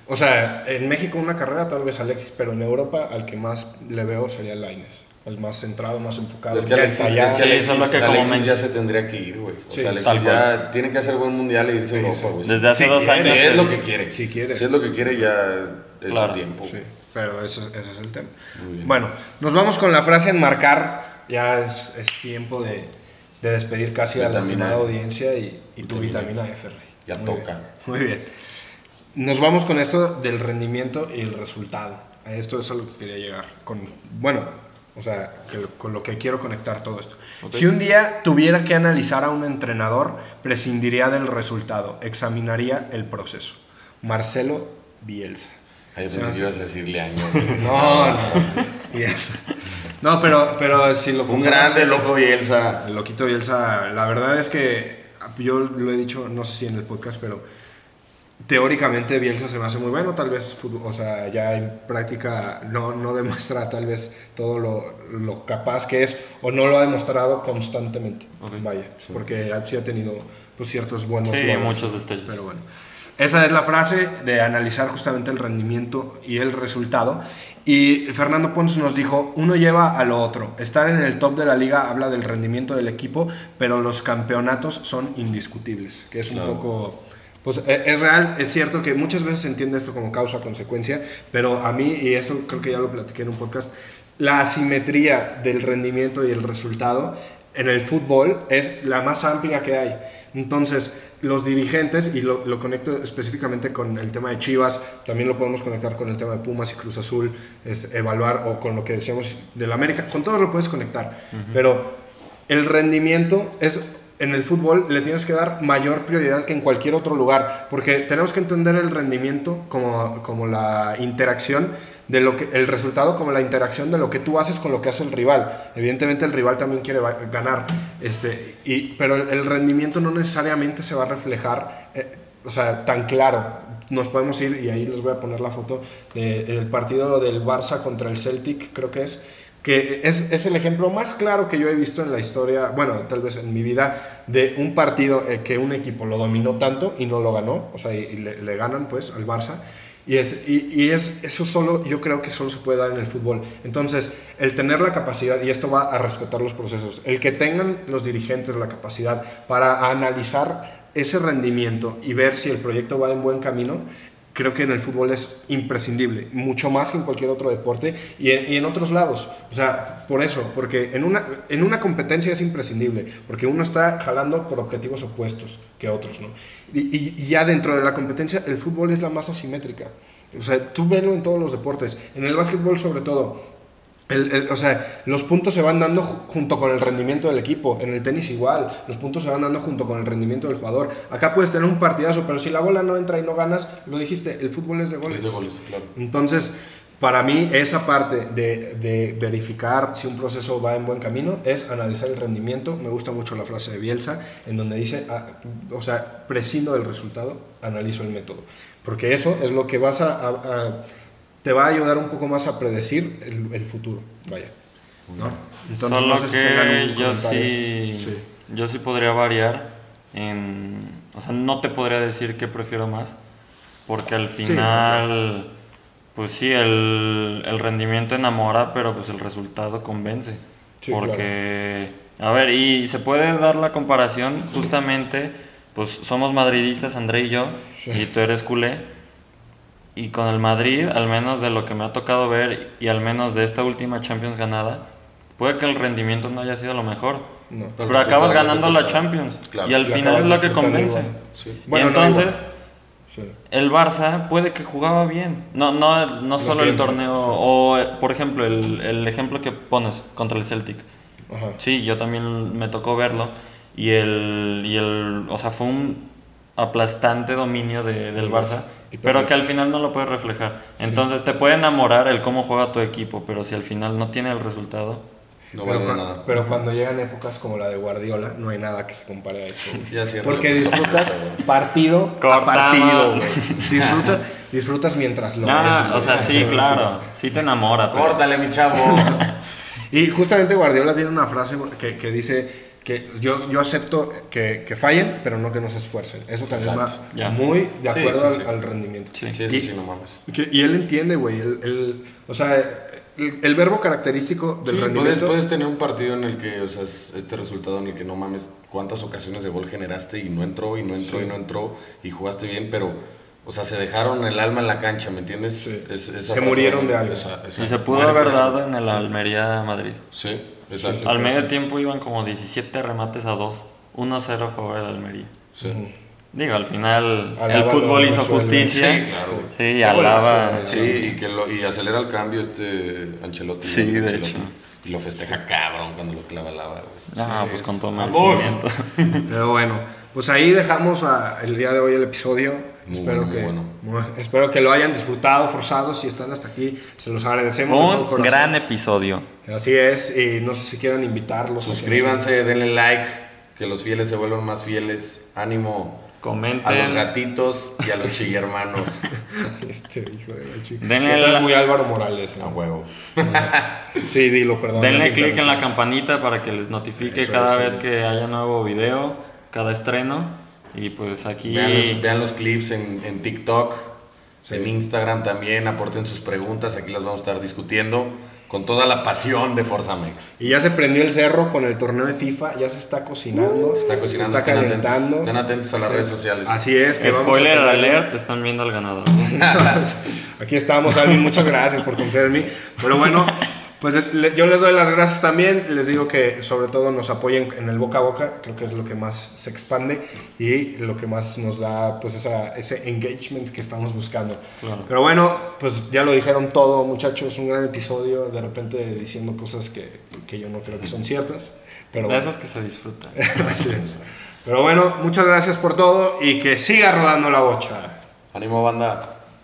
O sea, en México una carrera tal vez Alexis, pero en Europa al que más le veo sería Laines. El más centrado, más enfocado. Es que Alexis, es que Sí, Alexis, es que Alexis ya se tendría que ir, güey. O Sí, sea, Alexis cual. ya tiene que hacer buen mundial e irse a Sí, Europa, sí. güey. Desde hace Sí, dos sí, años. Si es lo que quiere. Si quiere. Si es lo que quiere, ya es Claro. su tiempo. Sí, pero ese, ese es el tema. Bueno, nos vamos con la frase enmarcar. Ya es, es tiempo de, de despedir casi a la estimada F. audiencia y, y tu Vitamina vitamina F. Rey. Ya Muy toca. bien, Muy bien. Nos vamos con esto del rendimiento y el resultado. A esto es a lo que quería llegar. Con, bueno, o sea, que con lo que quiero conectar todo esto. Si un día tuviera que analizar a un entrenador, prescindiría del resultado, examinaría el proceso. Marcelo Bielsa. Ay, Se pensé que ibas a decirle años. No, no. No, pero, pero si lo Un grande, loco Bielsa. el loquito Bielsa, la verdad es que yo lo he dicho, no sé si en el podcast, pero teóricamente Bielsa se me hace muy bueno, tal vez, o sea, ya en práctica no, no demuestra tal vez todo lo, lo capaz que es o no lo ha demostrado constantemente. Vaya, porque ha- sí ha tenido pues, ciertos buenos Sí, logros. muchos destellos. Pero bueno, esa es la frase de analizar justamente el rendimiento y el resultado. Y Fernando Pons nos dijo, uno lleva a lo otro. Estar en el top de la liga habla del rendimiento del equipo, pero los campeonatos son indiscutibles, que es un Claro. poco... Pues e- es real, es cierto que muchas veces se entiende esto como causa-consecuencia, pero a mí, y eso creo que ya lo platiqué en un podcast, la asimetría del rendimiento y el resultado en el fútbol es la más amplia que hay. Entonces, los dirigentes, y lo, lo conecto específicamente con el tema de Chivas, también lo podemos conectar con el tema de Pumas y Cruz Azul, es evaluar, o con lo que decíamos del América, con todo lo puedes conectar, pero el rendimiento es en el fútbol le tienes que dar mayor prioridad que en cualquier otro lugar, porque tenemos que entender el rendimiento como, como la interacción de lo que el resultado como la interacción de lo que tú haces con lo que hace el rival. Evidentemente el rival también quiere ganar, este, y, pero el, rendimiento no necesariamente se va a reflejar, eh, o sea, tan claro. Nos podemos ir, y ahí les voy a poner la foto del partido del Barça contra el Celtic, creo que es, que es, es el ejemplo más claro que yo he visto en la historia, bueno, tal vez en mi vida, de un partido eh, que un equipo lo dominó tanto y no lo ganó, o sea, le, le ganan pues al Barça. Y, es, y, y es, eso solo, yo creo que solo se puede dar en el fútbol. Entonces, el tener la capacidad, y esto va a respetar los procesos, el que tengan los dirigentes la capacidad para analizar ese rendimiento y ver si el proyecto va en buen camino, creo que en el fútbol es imprescindible, mucho más que en cualquier otro deporte y en, y en otros lados. O sea, por eso, porque en una, en una competencia es imprescindible, porque uno está jalando por objetivos opuestos que otros, ¿no? Y, y- y ya dentro de la competencia, el fútbol es la más asimétrica. O sea, tú velo en todos los deportes, en el básquetbol sobre todo. El- el- o sea, los puntos se van dando ju- junto con el rendimiento del equipo. En el tenis igual, los puntos se van dando junto con el rendimiento del jugador. Acá puedes tener un partidazo, pero si la bola no entra y no ganas, lo dijiste, el fútbol es de goles. Es de goles, claro. Entonces, para mí, esa parte de, de verificar si un proceso va en buen camino es analizar el rendimiento. Me gusta mucho la frase de Bielsa, en donde dice, ah, o sea, prescindo del resultado, analizo el método. Porque eso es lo que vas a, a- a- te va a ayudar un poco más a predecir el, el futuro. Vaya. ¿no? Entonces, Solo no sé si que yo sí, Sí. yo sí podría variar en, o sea, no te podría decir que prefiero más, porque al final, pues sí, el, el rendimiento enamora, pero pues el resultado convence, Sí, porque, a ver, y se puede dar la comparación justamente pues somos madridistas, André y yo, y tú eres culé. Y con el Madrid, al menos de lo que me ha tocado ver y al menos de esta última Champions ganada, puede que el rendimiento no haya sido lo mejor. No. Pero, Pero acabas disfrutas lo ganando la Champions. Claro. Y al final acabas es lo que convence. Sí. Bueno, y no entonces. Sí. el Barça puede que jugaba bien. No, no, no solo el torneo. sí. O, por ejemplo, el, el ejemplo que pones contra el Celtic. Ajá. Sí, yo también me tocó verlo. Y el, y el o sea, fue un aplastante dominio de- del Barça, Y pero que al final no lo puedes reflejar. Entonces te puede enamorar el cómo juega tu equipo, pero si al final no tiene el resultado, No pero, vale cua- nada. pero cuando llegan épocas como la de Guardiola, no hay nada que se compare a eso. Ya Porque disfrutas partido a partido. Disfruta, disfrutas mientras lo ves. no, güey. o sea, sí, claro, sí te enamora. pero- Córtale, mi chavo. Y justamente Guardiola tiene una frase que, que dice que yo, yo acepto que, que fallen, pero no que no se esfuercen. Eso también va Ya. muy de acuerdo sí, sí. Al, al rendimiento. Sí. Y- sí, no mames. Y, que- y él entiende, güey. él- o sea, el, el verbo característico del Sí, puedes, rendimiento. puedes tener un partido en el que, o sea, es este resultado en el que no mames cuántas ocasiones de gol generaste y no entró, y no entró, y no entró, y jugaste bien, pero, o sea, se dejaron el alma en la cancha, ¿me entiendes? Sí. Es- esa Se murieron de algo. esa- esa Y se pudo muerte haber dado en el Almería Madrid. Sí, exacto. Al medio tiempo iban como 17 remates a 2, 1-0 a favor del Almería. Sí. Digo, al final Alaba el fútbol hizo justicia. Sí, claro. Sí, alaba. Sí, y que lo, y acelera el cambio este Ancelotti. Sí, de Ancelotti. hecho. Y lo festeja cabrón cuando lo clava al lava, güey. No, Sí, pues es- con todo merecimiento. Pero bueno, pues ahí dejamos a- el día de hoy el episodio. Muy espero, bueno, muy que, bueno. espero que lo hayan disfrutado, forzado. Si están hasta aquí, se los agradecemos. de todo Un corazón. gran episodio. Así es, y no sé si quieran invitarlos. a Suscríbanse, denle like, que los fieles se vuelvan más fieles. Ánimo a los Comenten. gatitos y a los chillermanos. Este hijo de la chica. Denle Estás la- muy Álvaro Morales. A huevo. Sí, dilo, perdón. Denle click en la campanita para que les notifique Eso cada es, vez sí. que haya nuevo video, cada estreno. Y pues aquí. Vean los, vean los clips en, en TikTok, Sí. en Instagram también. Aporten sus preguntas, aquí las vamos a estar discutiendo con toda la pasión de Forza Mex. Y ya se prendió el cerro con el torneo de FIFA, ya se está cocinando. Se está cocinando, se está estén atentos, calentando. estén atentos a las Sí. redes sociales. Así es. Que vamos a Spoiler tener- alert, están viendo al ganador. Aquí estamos, Alvin. Muchas gracias por confiar en mí. Pero bueno, pues le- yo les doy las gracias también. Les digo que sobre todo nos apoyen en el boca a boca. Creo que es lo que más se expande y lo que más nos da pues esa, ese engagement que estamos buscando. Claro. Pero bueno, pues ya lo dijeron todo, muchachos. Un gran episodio. De repente diciendo cosas que, que yo no creo que son ciertas. Pero De esas que se disfrutan. Así es. Pero bueno, muchas gracias por todo y que siga rodando la bocha. Ánimo, banda.